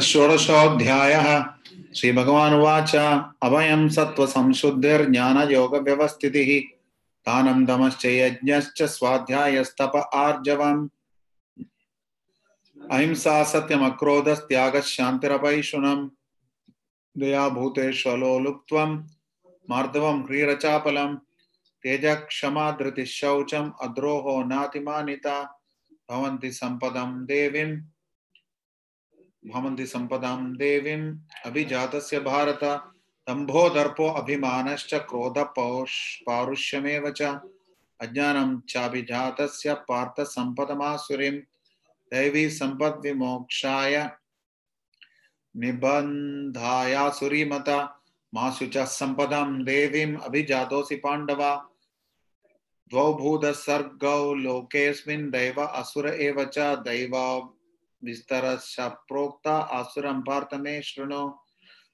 षोडशोऽध्यायः. श्रीभगवानुवाच, अभयं सत्त्वसंशुद्धिर्ज्ञानयोगव्यवस्थितिः दानं दमश्च यज्ञश्च स्वाध्यायस्तप आर्जवम्। अहिंसा सत्यमक्रोधस्त्यागः शान्तिरपैशुनम् दया भूतेष्वलोलुप्त्वं मार्दवं ह्रीरचापलं तेजः क्षमा धृतिः शौचम् अद्रोहो नातिमानिता। भवन्ति सम्पदं देवीं भवन्ति सम्पदां देवीम् अभिजातस्य भारत दम्भो दर्पो अभिमानश्च क्रोध पौष, पारुष्यमेव च। अज्ञानं चाभिजातस्य पार्थ सम्पदमासुरीं दैवी सम्पद्विमोक्षाय निबन्धायासुरीमता। मासु च सम्पदां देवीम् अभिजातोऽसि पाण्डवा। द्वौ भूतसर्गौ लोकेऽस्मिन् दैव असुर एव च दैव विस्तरश्च प्रोक्ता आसुरं पार्थ मे शृणु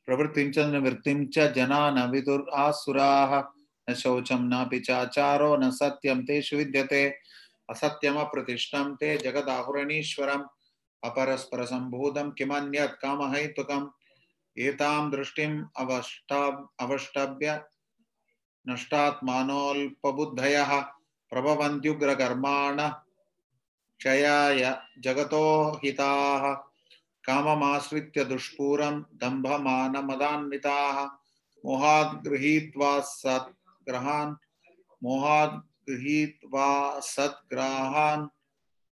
प्रवृत्तिं च जना न विदुरासुराः न शौचं नापि चाचारो न सत्यं तेषु विद्यते। असत्यमप्रतिष्ठं ते जगदाहुरणीश्वरम्। अपरस्परसम्भूतं किमन्यत् कामहैतुकम्। एतां दृष्टिम् अवष्टा अवष्टभ्य नष्टात्मानोऽल्पबुद्धयः। प्रभवन्त्युग्रकर्माणः क्षयाय जगतो हिताः, काममाश्रित्य दुष्पूरं, दम्भमानमदान्विताः। मोहात् गृहीत्वा सद्ग्रहान् मोहात् गृहीत्वा सद्ग्राहान्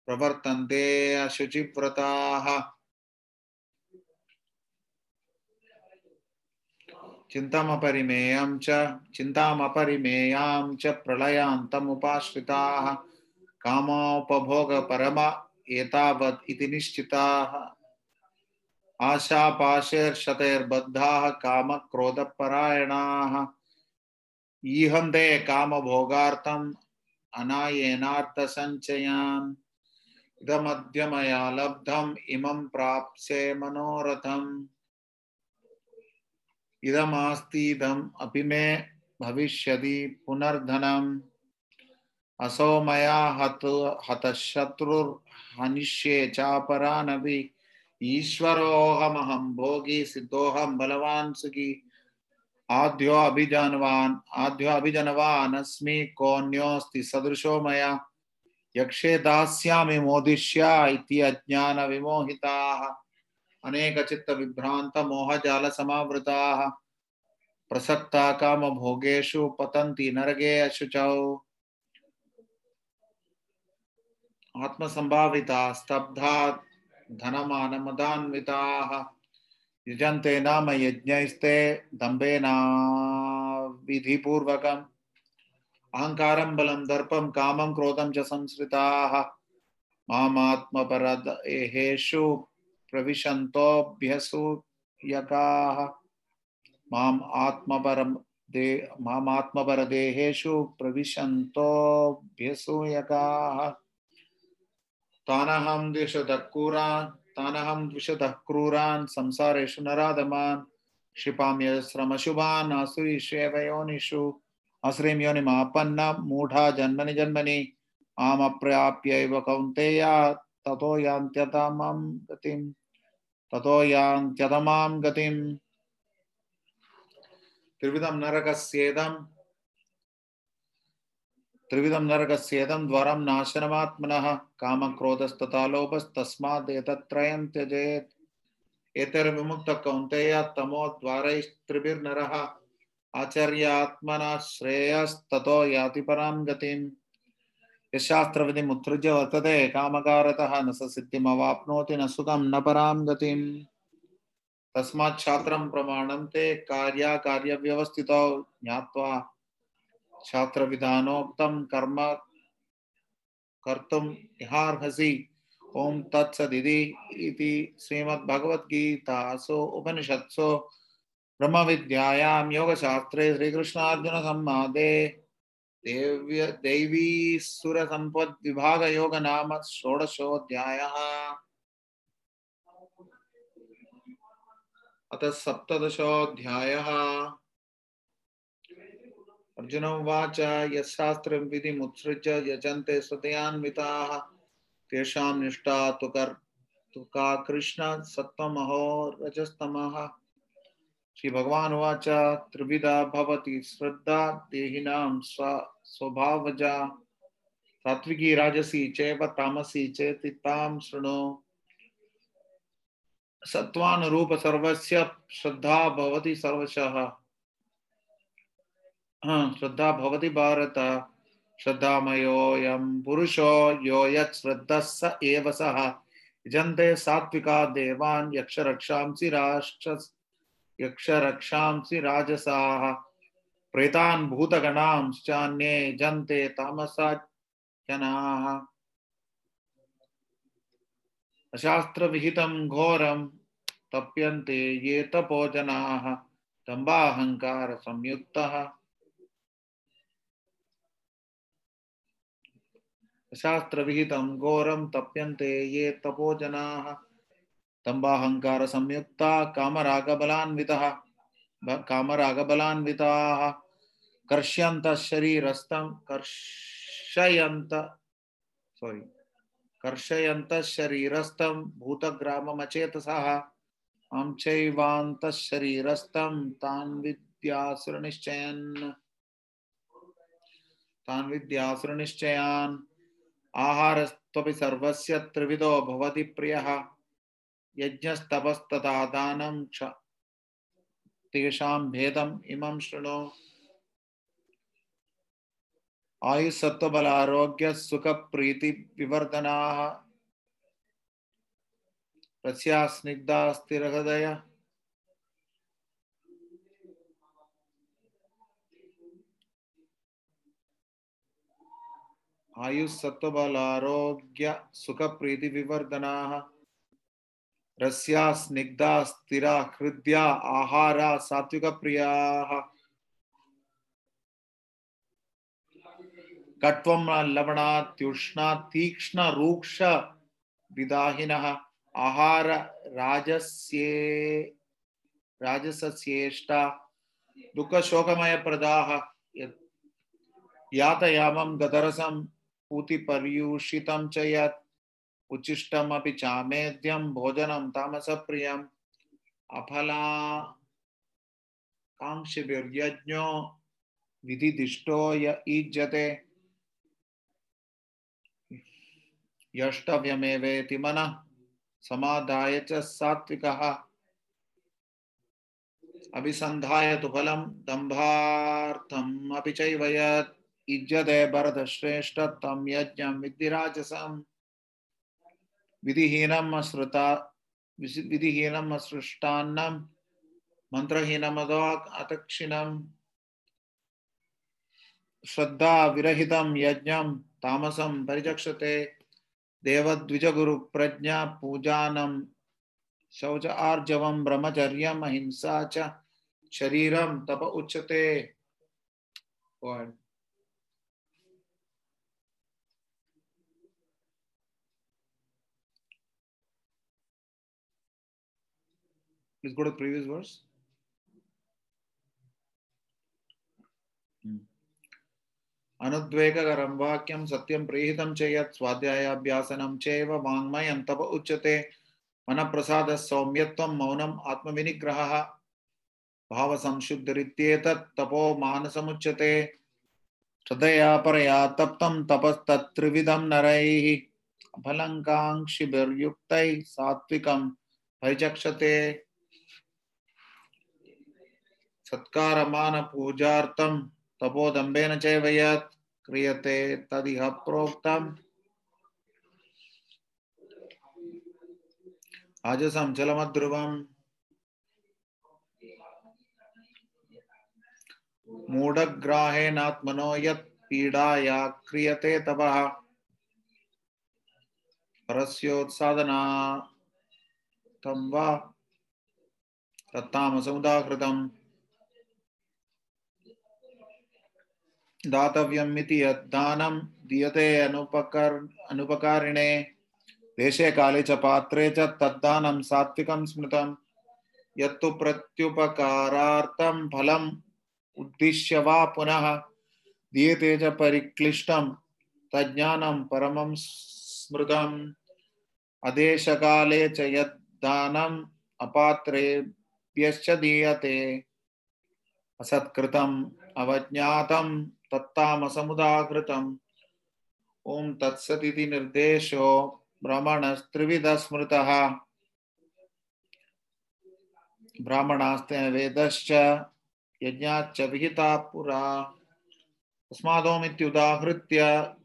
प्रवर्तन्ते अशुचिव्रताः। चिन्तामपरिमेयं च, चिन्तामपरिमेयां च प्रलयान्तमुपाश्रिताः। कामोपभोगपरम एतावत् इति निश्चिताः। आशापाशैर्शतैर्बद्धाः कामक्रोधपरायणाः। ईहन्ते कामभोगार्थम् अनायेनार्थसञ्चयान्। इदमद्य मया लब्धम् इमं प्राप्स्ये मनोरथम्। इदमास्तीदम् अपि मे भविष्यति पुनर्धनम्। असौ मया हत, हतशत्रुर्हनिष्ये चापरानपि। ईश्वरोऽहमहं भोगी सिद्धोऽहं बलवान् सुखी। आद्यो अभिजनवान् आद्यो अभिजनवान् अस्मि कोऽन्योऽस्ति सदृशो मया। यक्षे दास्यामि मोदिष्य इति अज्ञानविमोहिताः। अनेकचित्तविभ्रान्तमोहजालसमावृताः। प्रसक्ता कामभोगेषु पतन्ति नरगे अशुचौ। आत्मसम्भाविता स्तब्धा, धनमानमदान्विताः। युजन्ते नाम यज्ञैस्ते दम्भेना विधिपूर्वकम्। अहङ्कारं बलं दर्पं, कामं, क्रोधं च संश्रिताः मामात्मपरदेहेषु प्रविशन्तोऽभ्यसूयकाः। माम् आत्मपरं दे मामात्मपरदेहेषु प्रविशन्तोऽभ्यसूयकाः। तानहं द्विषतः क्रूरान्, तानहं द्विषतः क्रूरान्, संसारेषु नराधमान् क्षिपाम्यश्रमशुभान् आसुरीष्वेव योनिषु आश्रयं योनिमापन्न, मूढा जन्मनि जन्मनि मामप्राप्यैव कौन्तेय, ततो यान्त्यतमां गतिम्, ततो यान्त्यतमां गतिम्। त्रिविधं नरकस्येदं त्रिविधं नरकस्येदं द्वारं नाशनमात्मनः कामक्रोधस्तथा लोभस्तस्मात् एतत्त्रयं त्यजेत्। एतैर्विमुक्तः कौन्तेय तमो द्वारैस्त्रिभिर्नरः आचर्यात्मना श्रेयस्ततो याति परां गतिम्। यशास्त्रविधिमुत्सृज्य वर्तते, कामकारतः न स सिद्धिमवाप्नोति, न सुखं न परां गतिम्। तस्मात् छात्रं प्रमाणं ते कार्याकार्यव्यवस्थितौ ज्ञात्वा छात्रविधानोक्तं कर्म कर्तुम् इहार्हसि। ॐ तत्सदिति इति श्रीमद्भगवद्गीतासु उपनिषत्सु ब्रह्मविद्यायां योगशास्त्रे श्रीकृष्णार्जुनसंवादे। देव्य दैवी सुरसम्पद्विभागयोग नाम षोडशोऽध्यायः। अथ सप्तदशोऽध्यायः। अर्जुन उवाच यशास्त्रं विधिमुत्सृज्य यजन्ते सदयान्विताः तेषां निष्ठा तु कर्, तु का कृष्ण सत्त्वमहो रजस्तमः। श्रीभगवानुवाच त्रिविधा भवति, श्रद्धा देहिनां स्व, स्वभावजा। सात्विकी राजसी चैव तामसी चेति तां शृणु। सत्त्वानुरूप सर्वस्य श्रद्धा भवति सर्वशः। श्रद्धा भवति भारत। श्रद्धामयोऽयं पुरुषो, यो यत् श्रद्धः स एव सः। यजन्ते सात्विका देवान् यक्षरक्षांसि राक्षस यक्षरक्षांसि राजसाः। प्रेतान् भूतगणांश्चान्ये यजन्ते तामसा जनाः अशास्त्रविहितं घोरं तप्यन्ते ये तपो जनाः दम्बाहङ्कारसंयुक्तः शास्त्रविहितं घोरं तप्यन्ते ये तपो जनाः। दम्बाहङ्कारसंयुक्ता कामरागबलान्वितः। कामरागबलान्विताः। कर्ष्यन्तः शरीरस्थं कर्षयन्त सोरि कर्षयन्तः शरीरस्थं भूतग्राममचेतसः। माँ चैवान्तः शरीरस्थं तान् आहारस्त्वपि सर्वस्य त्रिविधो भवति प्रियः। यज्ञस्तपस्तथा दानं च। तेषां भेदम् इमं शृणु। आयुसत्त्वबलारोग्य सुखप्रीतिविवर्धनाः रस्या स्निग्धा स्थिरहृदय। आयुस्सत्त्वबलारोग्य सुखप्रीतिविवर्धनाः रस्या स्निग्धा स्थिरा हृद्या आहारा सात्विकप्रियाः। कट्वं रूक्ष विदाहिनः आहार राजस्ये, राजसस्येष्टा, दुःखशोकमयप्रदाः, यत् यातयामं गतरसं पूतिपर्यूषितं च यत् उच्छिष्टमपि चामेद्यं भोजनं तामसप्रियम् अफला काङ्क्षिभिर्यज्ञो विधिदिष्टो य ईज्यते। यष्टव्यमेवेति मनः समाधाय च सात्विकः। अभिसन्धाय तु फलं दम्भार्थम् अपि चैव युज्यते भरतश्रेष्ठ तं यज्ञं विद्धिराजसम् विधिहीनम् असृष्टान्नं। मन्त्रहीनमदो श्रद्धा विरहितं यज्ञं तामसं परिचक्षते। देवद्विजगुरु प्रज्ञा पूजानं। शौच आर्जवं ब्रह्मचर्यम् अहिंसा च। शरीरं तप उच्यते। Go Please go to the previous verse. अनुद्वेगकरं वाक्यं सत्यं प्रेहितं च यत् स्वाध्यायाभ्यासनं चैव वाङ्मयं तप उच्यते मनप्रसादः सौम्यत्वं मौनम् आत्मविनिग्रहः भावसंशुद्धिरित्येतत् तपो मानसमुच्यते श्रद्धया परया तप्तं तपस्तत्त्रिविधं नरैः फलङ्काङ्क्षिभिर्युक्तैः सात्विकं परिचक्षते सत्कारमानपूजार्थं तपोदम्भेन चैव यत् क्रियते तदिह प्रोक्तम्। अजसं जलमध्रुवम् मूढग्राहेणात्मनो यत् पीडाया क्रियते तपः। परस्योत्सादना तं वा तत्तामसमुदाहृतम् दातव्यमिति यद्दानं दीयते अनुपकर, अनुपकारिणे। देशे काले च पात्रे च तद्दानं सात्विकं स्मृतं यत्तु प्रत्युपकारार्थं फलम् उद्दिश्य वा पुनः दीयते च परिक्लिष्टं तज्ज्ञानं परमं स्मृतम्। अदेशकाले च यद्दानम् अपात्रेभ्यश्च दीयते। असत्कृतम् अवज्ञातं तत्तामसमुदाहृतम् ॐ तत्सदिति निर्देशो ब्राह्मणस्त्रिविधः स्मृतः ब्राह्मणास्तेन वेदश्च, यज्ञाच्च विहिता पुरा। तस्मादोमित्युदाहृत्य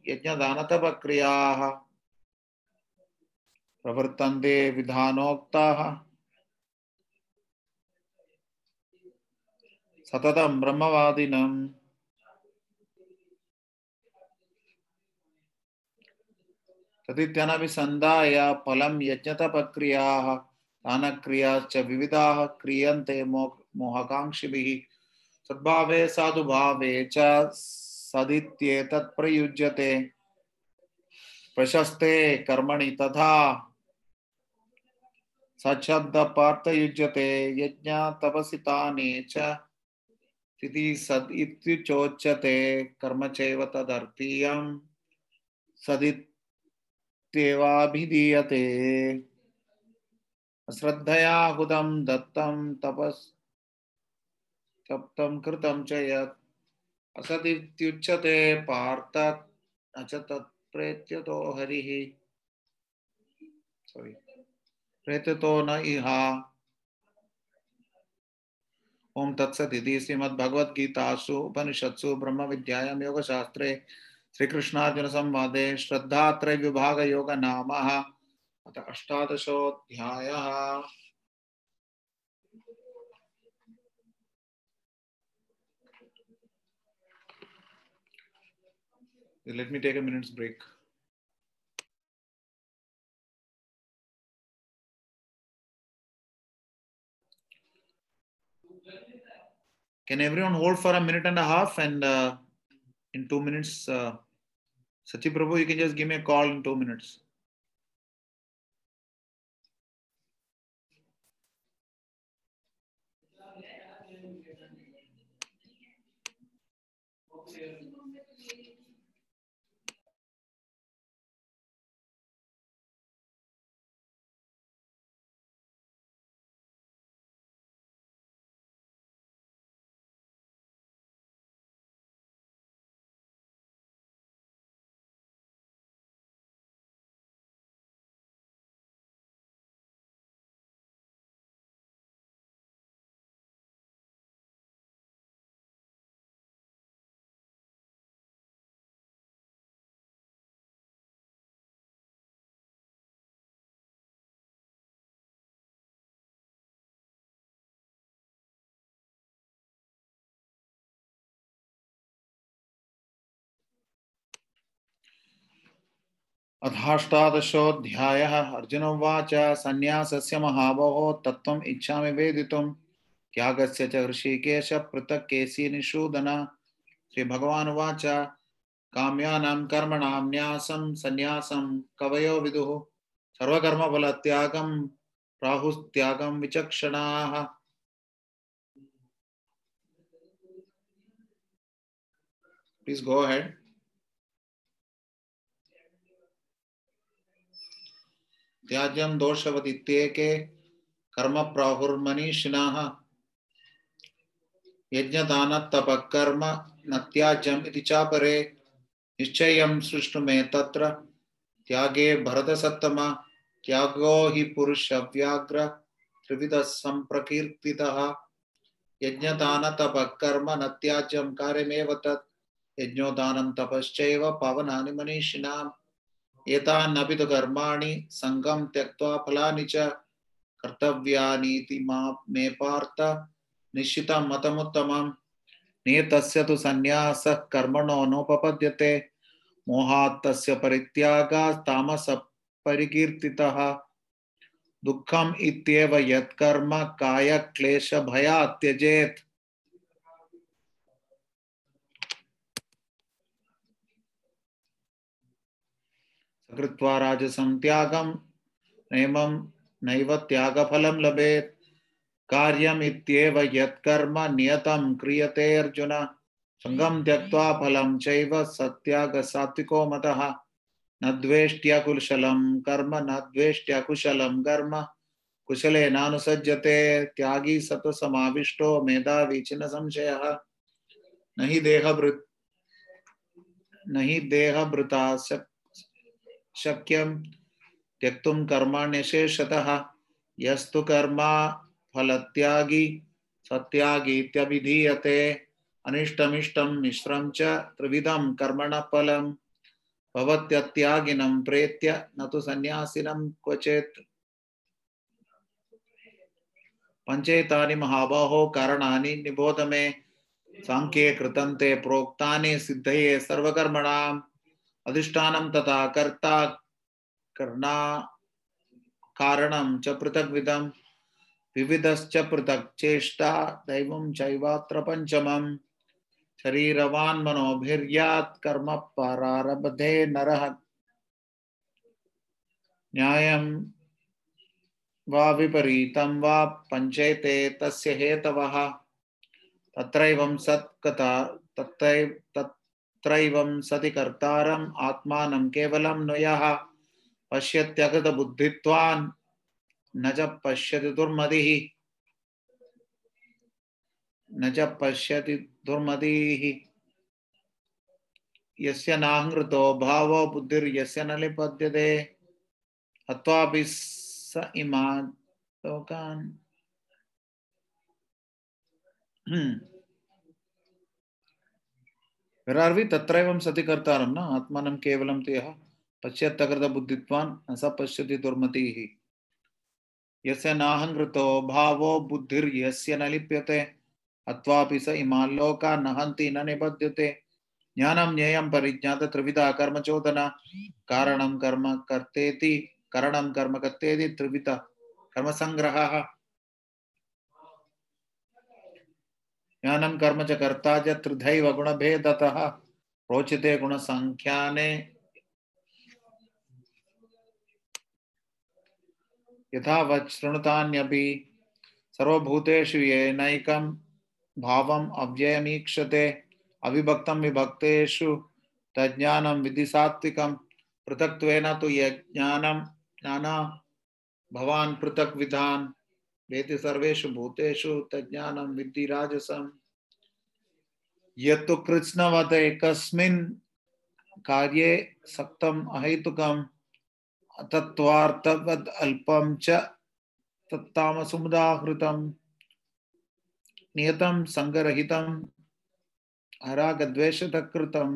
यज्ञदानतपक्रियाः। प्रवर्तन्ते विधानोक्ताः। सततं ब्रह्मवादिनम्। तदित्यनभिसन्धाय फलं यज्ञतपक्रियाः दानक्रियाश्च विविधाः क्रियन्ते मोह, मोहकाङ्क्षिभिः। सद्भावे साधुभावे च सदित्येतत् प्रयुज्यते प्रशस्ते कर्मणि तथा सच्छब्दपार्थयुज्यते। यज्ञ तपसितानि च इति सद् इत्युचोच्यते कर्म चैव तदर्थीयं सदित्येवाभिधीयते श्रद्धया हुतं दत्तं तपस् तप्तं कृतं च यत् असदित्युच्यते पार्थ न च तत्प्रेत्यतो हरिः। Sorry. प्रेत्यतो न इहा। ओम श्रीमद्भगवद्गीतासु उपनिषत्सु ब्रह्मविद्यायां योगशास्त्रे श्रीकृष्णार्जुन संवादे श्रद्धात्रय विभाग योग नाम अथ अष्टादशोऽध्यायः Let me take a minute's break. Can everyone hold for a minute and a half and uh, in two minutes, uh, Sachi Prabhu, you can just give me a call in two minutes. अथाष्टादशोऽध्यायः Arjun उवाच, सन्न्यासस्य महाबाहो तत्त्वम् इच्छामि वेदितुं त्यागस्य च ऋषिकेश पृथक् केसी निषूदन श्रीभगवानुवाच काम्यानां कर्मणां न्यासं, सन्न्यासं कवयो विदुः। सर्वकर्मफलत्यागं, प्राहुस्त्यागं विचक्षणाः। Please go ahead. त्याज्यं दोषवदित्येके कर्म प्राहुर्मनीषिणः यज्ञदानतपःकर्म न त्याज्यम् चापरे निश्चयं सृष्टुमे तत्र त्यागे भरतसत्तम, त्यागो हि पुरुषव्याघ्र त्रिविधः सम्प्रकीर्तितः। यज्ञदानतपःकर्म न त्याज्यं कार्यमेव तत् यज्ञोदानं तपश्चैव पावनानि मनीषिणाम्। एतान्नपि तु कर्माणि सङ्गं त्यक्त्वा फलानि च कर्तव्यानीति मा मे पार्थ। निश्चितं मतमुत्तमम्। नियतस्य तु सन्न्यासः कर्मणो नोपपद्यते। परित्यागात् दुःखम् इत्येव यत्कर्म कायक्लेशभयात् त्यजेत्। कृत्वा राजसं त्यागं। नैमं नैव त्यागफलं लभेत्। कार्यमित्येव यत्कर्म नियतं क्रियते अर्जुन। सङ्गं त्यक्त्वा फलं चैव सत्याग सात्विको मतः। न द्वेष्ट्यकुशलं कर्म, न द्वेष्ट्यकुशलं कर्म। कुशले नानुसज्जते, त्यागी सत्त्वसमाविष्टो मेधावी चिन्न संशयः न हि देहभृत् न हि देहभृता शक्- शक्यं त्यक्तुं कर्माण्यशेषतः यस्तु कर्मा फलत्यागी, सत्यागीत्यभिधीयते, अनिष्टमिष्टं मिश्रं च कर्मणः फलं भवत्यत्यागिनं प्रेत्य न तु सन्न्यासिनं क्वचित्। पञ्चेतानि महाबाहो कारणानि निबोध मे, साङ्ख्ये कृतं ते प्रोक्तानि सिद्धये सर्वकर्मणाम्। अधिष्ठानं तथा कर्ता कर्णा कारणं च पृथग्विधं, विविधश्च पृथक् चेष्टा दैवं चैवात्र पञ्चमम्। शरीरवान् मनोभिर्यात् कर्म प्रारब्धे नरः। न्यायं वा विपरीतं वा पञ्चेते तस्य हेतवः। तत्रैवं सत्कथा तत्रैव तत्रैवं सति कर्तारम् आत्मानं केवलं नु यः। पश्यत्यगतबुद्धित्वान् न च पश्यति दुर्मतिः। न च पश्यति दुर्मतिः। यस्य नाहृतो भावो बुद्धिर्यस्य न लिपद्यते। हत्वापि स लोकान् विरार्वि तत्रैवं सति कर्तारं न आत्मानं केवलं तु यः पश्यत्यकृतबुद्धित्वान् न स पश्यति दुर्मतिः यस्य नाहङ्कृतो भावो बुद्धिर्यस्य न लिप्यते अत्वापि स इमान् लोकान् न हन्ति न निबध्यते ज्ञानं ज्ञेयं परिज्ञात त्रिविधा कर्मचोदना कारणं कर्म कर्तेति करणं कर्म कर्तेति त्रिविधा कर्मसङ्ग्रहः ज्ञानं कर्म च कर्ता च त्रिधैव गुणभेदतः। रोचते गुणसङ्ख्याने यथा वत् शृणुतान्यपि सर्वभूतेषु येनैकं भावम् अव्ययमीक्षते। अविभक्तं विभक्तेषु तज्ज्ञानं विधि सात्विकं पृथक्त्वेन तु यज्ञानं नाना भवान् पृथक् विधान्। वेति सर्वेषु भूतेषु तज्ज्ञानं विद्धि राजसम् यत्तु कृत्स्नवत् एकस्मिन् कार्ये सक्तम् अहैतुकम् अतत्त्वार्थवद् अल्पं च तत्तामसमुदाहृतं नियतं सङ्गरहितं हरागद्वेषतः कृतं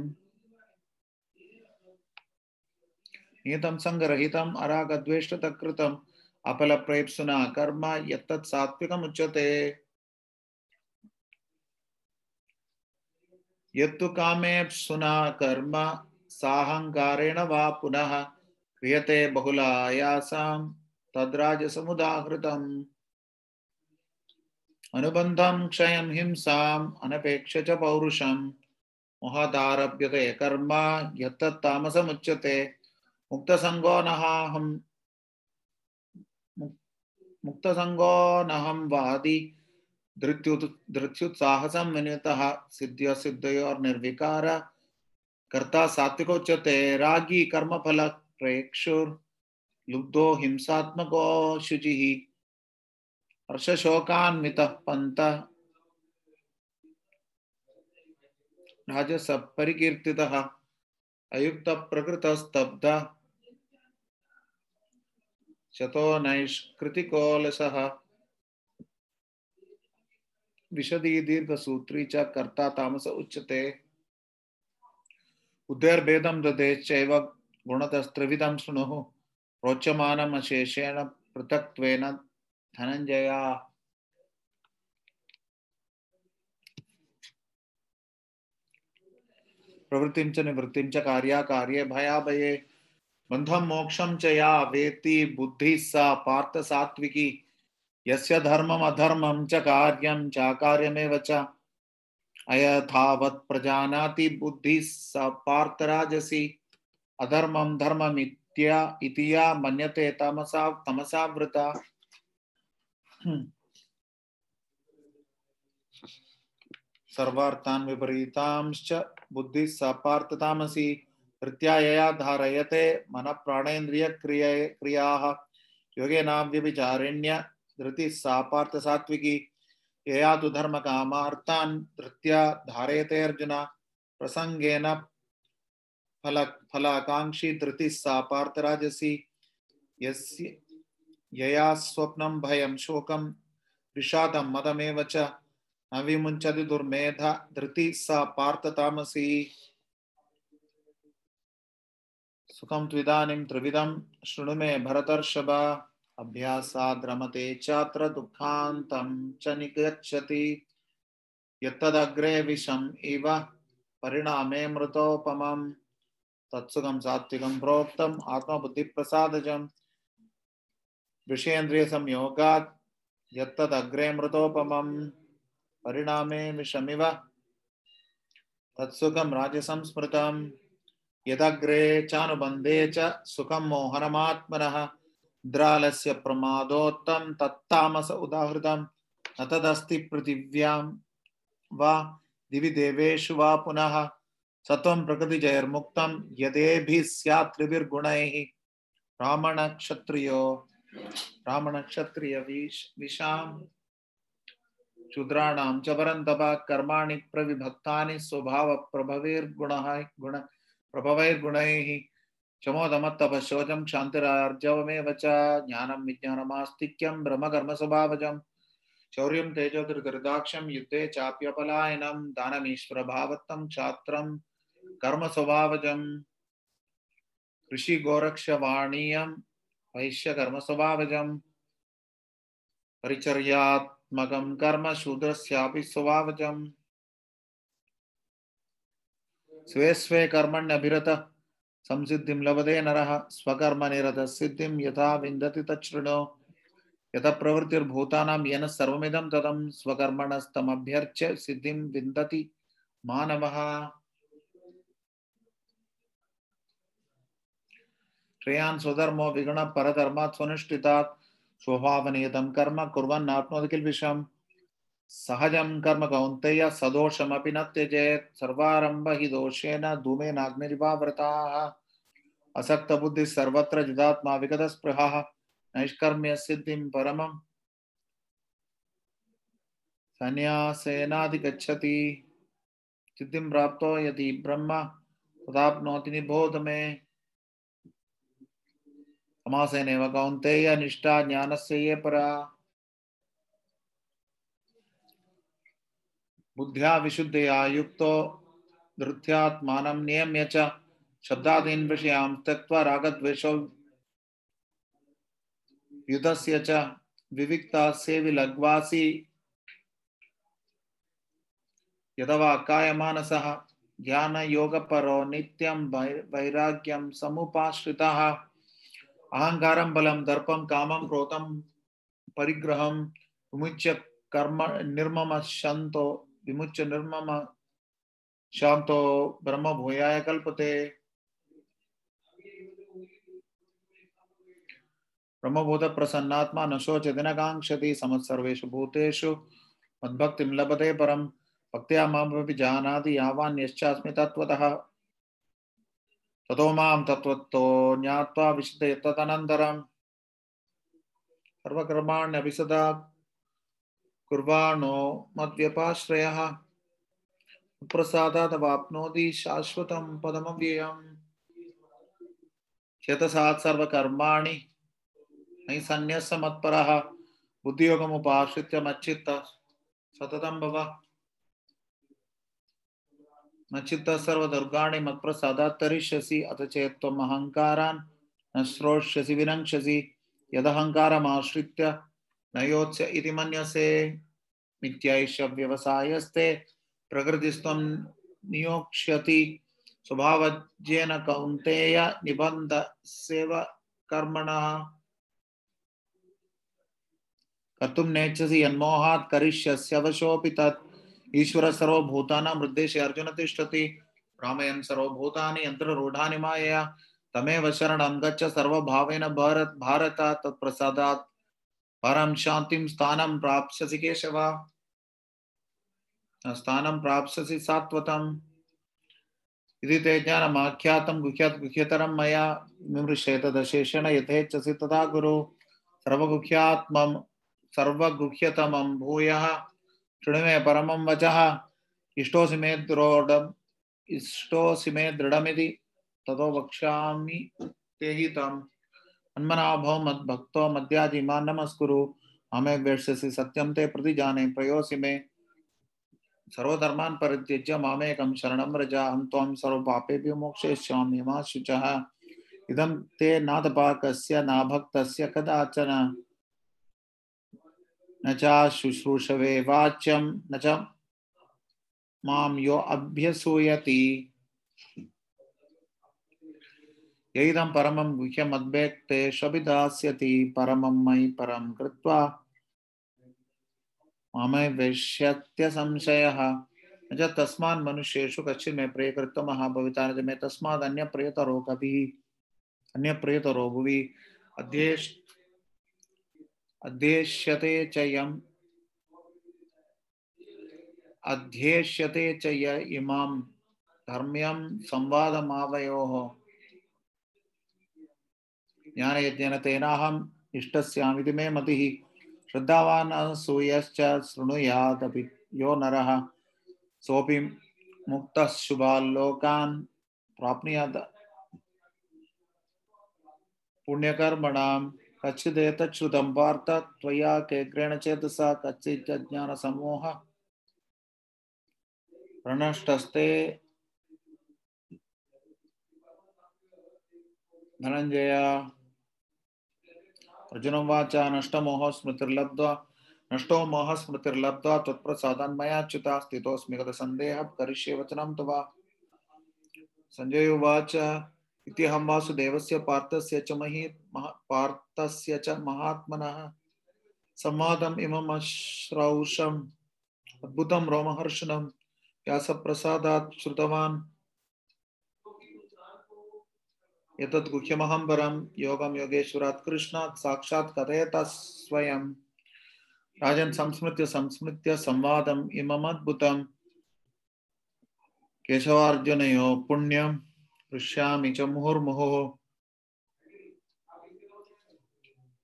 नियतं सङ्गरहितं अरागद्वेषतः कृतम् अपलप्रेप्सुना कर्म यत्तत् सात्विकमुच्यते यत्तु कामेप्सुना, कर्म साहङ्कारेण वा पुनः क्रियते बहुलायासां तद्राजसमुदाहृतम्। अनुबन्धं, क्षयं, हिंसाम् अनपेक्ष च पौरुषं मोहादारभ्यते कर्म यत्तत् तामसमुच्यते। मुक्तसङ्गो नहाहं मुक्तसङ्गो नहं वादी धृत्युत्, धृत्युत्साहसं विनितः सिद्ध्यो सिद्धयोर्निर्विकार। कर्ता सात्विकोच्यते, रागी कर्मफल हिंसात्मको शुचिः। हर्षशोकान्वितः पन्तः। राजसः परिकीर्तितः अयुक्तप्रकृतस्तब्धः। नैष्कृतिकोलसः। विशदी दीर्घसूत्री च कर्ता तामस उच्यते। उदयर्भेदं ददेश्चैव गुणतस्त्रिविधं शृणुः। रोचमानम् अशेषेण पृथक्त्वेन धनञ्जया। प्रवृत्तिं च निवृत्तिं च कार्याकार्ये भयाभये। बंधम मोक्षम च या वेति बुद्धि सा पार्थ सात्विकी यस्य धर्मम अधर्मम च कार्यम च चाकार्यमेव च। अयथावत् प्रजानाति बुद्धि स पार्थ राजसी अधर्मम धर्मम इत्या इतिया मन्यते तमसा तमसा तमसावृता हम्म। सर्वार्थान् विपरीतांश्च बुद्धि स पार्थ तामसी प्रत्यायया धारयते मनः प्राणेन्द्रियक्रिय क्रियाः। योगेनाव्यभिचारिण्य धृतिः सा पार्थसात्विकी यया तु धर्मकामार्थान् धृत्या धारयते अर्जुन। प्रसङ्गेन फल फलाकाङ्क्षी धृतिः सा पार्थराजसी यस्य यया स्वप्नं भयं शोकं, विषादं मदमेव च। न विमुञ्चति दुर्मेधा धृतिः सा पार्थतामसी सुखं त्विदानीं त्रिविधं, शृणु मे भरतर्षभ अभ्यासाद् रमते चात्र दुःखान्तं च निगच्छति। यत्तदग्रे विषम् इव, परिणामे मृतोपमम्। तत्सुखं सात्विकं प्रोक्तम्, आत्मबुद्धिप्रसादजम्। विषयेन्द्रियसंयोगात् यत्तदग्रे मृतोपमम्। परिणामे विषमिव। तत्सुखं राजसंस्मृतम्। यदग्रे चानुबन्धे च सुखं मोहनमात्मनः द्रालस्य प्रमादोत्तं तत्तामस उदाहृतं न तदस्ति पृथिव्यां वा दिवि देवेषु वा पुनः। सत्वं प्रकृतिजैर्मुक्तं यदेभिः स्यात् त्रिभिर्गुणैः ब्राह्मणक्षत्रियो ब्राह्मणक्षत्रियविश विशां शूद्राणां च परन्तप कर्माणि प्रविभक्तानि स्वभावप्रभवैर्गुणः गुण प्रभवैर्गुणैः शमोदमत्तपशोचं क्षान्तिरार्जवमेव च ज्ञानं विज्ञानमास्तिक्यं ब्रह्मकर्मस्वभावजं। शौर्यं तेजो दुर्गर्दाक्षं युद्धे चाप्यपलायनं दानमीश्वरभावत्तं क्षात्रं कर्मस्वभावजं। ऋषिगोरक्षवाणीयं वैश्यकर्मस्वभावजं। परिचर्यात्मकं कर्म शूद्रस्यापि स्वभावजम्। स्वे स्वे कर्मण्यभिरत संसिद्धिं लभते नरः स्वकर्मनिरतः सिद्धिं यथा विन्दति तच्छृणु। यतः प्रवृत्तिर्भूतानां येन सर्वमिदं ततं स्वकर्मणस्तमभ्यर्च्य सिद्धिं विन्दति मानवः। श्रेयान् स्वधर्मो विगुणः, परधर्मात् स्वनुष्ठितात्। स्वभावनियतं कर्म कुर्वन् आप्नोति किल्बिषम्। सहजं कर्म कौन्तेय सदोषमपि न त्यजेत्। सर्वारम्भ हि दोषेण धूमेनाग्निरिवावृताः। असक्तबुद्धिः सर्वत्र जिदात्मा सिद्धिं परमं सन्न्यासेनाधिगच्छति। सिद्धिं प्राप्तो यदि ब्रह्म। तदाप्नोति निबोध मे। समासेनैव कौन्तेय निष्ठा ज्ञानस्य ये परा। बुद्ध्या विशुद्धया युक्तो धृत्यात्मानं नियम्य च शब्दादीन् विषयान् त्यक्त्वा रागद्वेषौ युधस्य च विविक्ता सेविलग्वासी यदवा कायमानसः ज्ञानयोगपरो नित्यं वैराग्यं समुपाश्रितः। अहङ्कारं बलं, दर्पं, कामं, क्रोधं, परिग्रहं, विमुच्य कर्म निर्मम शान्तो विमुच्य निर्मम। शान्तो ब्रह्म भूयाय कल्पते। ब्रह्मभूत प्रसन्नात्मा न शोचति न काङ्क्षति समः भूतेषु। मद्भक्तिं लभते परं। भक्त्या मामपि जानाति यावान् यश्चास्मि तत्त्वतः। ततो माँ तत्त्वतो ज्ञात्वा तदनन्तरं। सर्वकर्माण्यपि सदा कुर्वाणो मद्व्यपाश्रयः। प्रसादादवाप्नोति शाश्वतं पदमव्ययम्। चेतसात् सर्वकर्माणि मयि सन्न्यस्य मत्परः बुद्धियोगमुपाश्रित्य मच्चित्त सततं भव। मच्चित्तः सर्वदुर्गाणि मत्प्रसादात् तरिष्यसि, अथ चेत् त्वम् अहङ्कारान् न श्रोष्यसि विनङ्क्षसि यदहङ्कारमाश्रित्य न योत्स्य इति व्यवसायस्ते प्रकृतिस्त्वं नियोक्ष्यति स्वभावज्येन कौन्तेय निबन्धस्यैव कर्मणः कर्तुं नेच्छसि यन्मोहात् करिष्यस्यवशोऽपि तत्। ईश्वर सर्वभूतानां अर्जुन तिष्ठति। रामयन् सर्वभूतानि, यन्त्ररूढानि मायया। तमेव शरणं गच्छ सर्वभावेन भारत भारत। तत्प्रसादात् परं शान्तिं स्थानं प्राप्स्यसि केशव। स्थानं प्राप्स्यसि सात्वतम्। इति ते ज्ञानमाख्यातं गुह्यात् गुह्यतरं मया विमृश्य तदशेषेण यथेच्छसि तथा गुरु। सर्वगुह्यात्मं सर्वगुह्यतमं भूयः। शृणु मे परमं वचः। इष्टोऽसि मे दृढम् इष्टोऽसि मे दृढमिति। ततो वक्ष्यामि ते अन्मना भव मद्भक्तो मद्याजिमान् नमस्कुरु। अमे वेष्यसि सत्यं ते प्रतिजाने प्रयोसि मे। सर्वधर्मान् परित्यज्य मामेकं शरणं अहं सर्वपापेभ्यो मोक्षयिष्यामि मा शुचः। इदं ते नाभक्तस्य कदाचन। न च शुश्रूषवे वाच्यं। न च माँ यो अभ्यसूयति। यैदं परमं गुह्यमद्वेक्ते शबिदास्यति परमं मयि परं कृत्वा। ममै वेश्यत्य संशयः न च तस्मान् मनुष्येषु कश्चित् मे प्रियकृत्तमः भविता न च मे तस्मात् अन्यप्रियतरो कविः अन्यप्रियतरो भुवि। अध्येष् अध्येष्यते च यम् अध्येष्यते च य इमां धर्म्यं संवादमावयोः। ज्ञानयज्ञेन तेनाहम् इष्टस्यामिति मे मतिः। श्रद्धावान् असूयश्च शृणुयादपि यो नरः। सोऽपि मुक्तः शुभाल्लोकान् प्राप्नुयात् पुण्यकर्मणां कच्चिदेतत् श्रुतं पार्थ त्वया केग्रेण चेतसा कच्चित् ज्ञानसमूह प्रणष्टस्ते धनञ्जय अर्जुनं वाचा नष्टमोह स्मृतिर्लब्ध्वा नष्टो मोह स्मृतिर्लब्ध्वा त्वत्प्रसादान् मया च्युता, स्थितोऽस्मि गतसन्देहः करिष्ये वचनं तव सञ्जय उवाच, इत्यहं वासुदेवस्य, पार्थस्य च मही पार्थस्य च महात्मनः। संवादम् इमम् अश्रौषम् अद्भुतं रोमहर्षणं व्यासप्रसादात् श्रुतवान्। एतत् गुह्यमहं परं योगं योगेश्वरात् कृष्णात् साक्षात् कथयतः स्वयं। राजन् संस्मृत्य संस्मृत्य संवादम् इममद्भुतं केशवार्जुनयो पुण्यं हृष्यामि च मुहुर्मुहुः।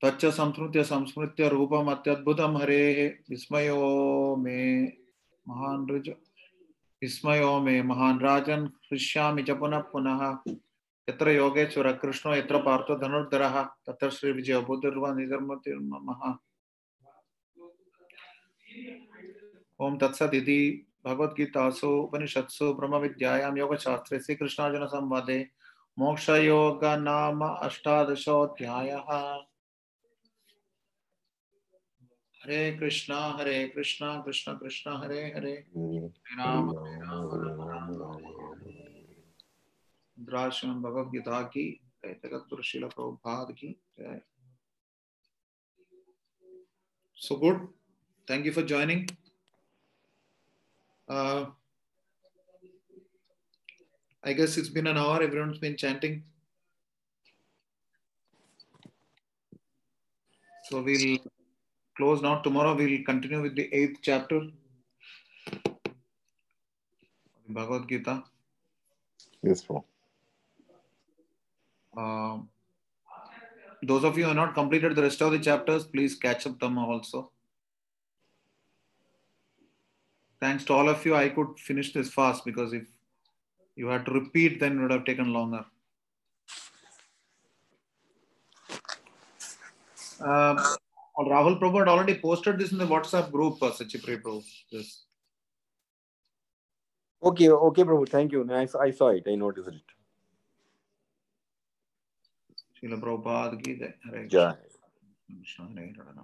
तच्च संस्मृत्य संस्मृत्य रूपम् अत्यद्भुतं हरेः। विस्मयो मे महान् ऋज विस्मयो मे महान् राजन् हृष्यामि च पुनः पुनः। यत्र योगेश्वर कृष्णो यत्र पार्थो धनुर्धरः, तत्र श्रीविजयो बुद्धिर्वा निधर्मतिर्ममः ओम तत्सदिति भगवद्गीतासु, उपनिषत्सु, ब्रह्मविद्यायां, योगशास्त्रे, श्रीकृष्णार्जुनसंवादे मोक्षयोग नाम अष्टादशोऽध्यायः। हरे कृष्णा हरे कृष्णा, कृष्ण कृष्ण, हरे हरे। राम हरे राम राम। हरे रुद्राश्रम भगवद गीता की श्रील प्रभुपाद की good thank you for joining uh, i guess it's been an hour everyone's been chanting so we'll close now tomorrow we'll continue with the eighth chapter bhagavad gita Yes, bro. Um, those of you who have not completed the rest of the chapters, please catch up them also. Thanks to all of you, I could finish this fast because if you had to repeat, then it would have taken longer. Um, Rahul Prabhu had already posted this in the WhatsApp group, uh, Sachipri Prabhu. This. Okay, okay, Prabhu. Thank you. I, I saw it. I noticed it. Srila Prabhupada ki jai. Hare Yeah. Krishna, Hare Radha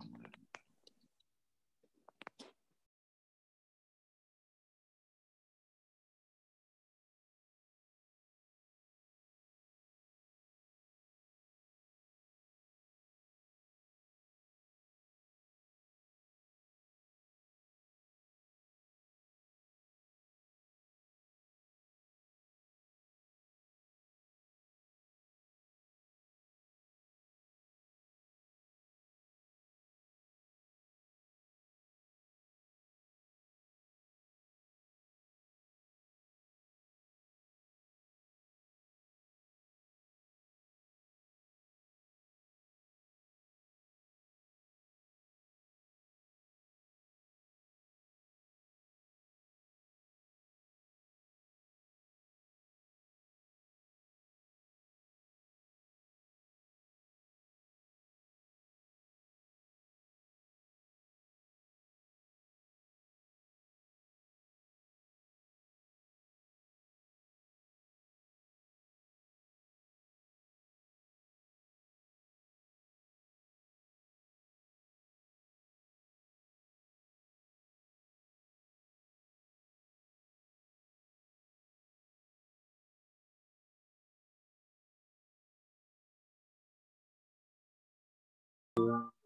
you.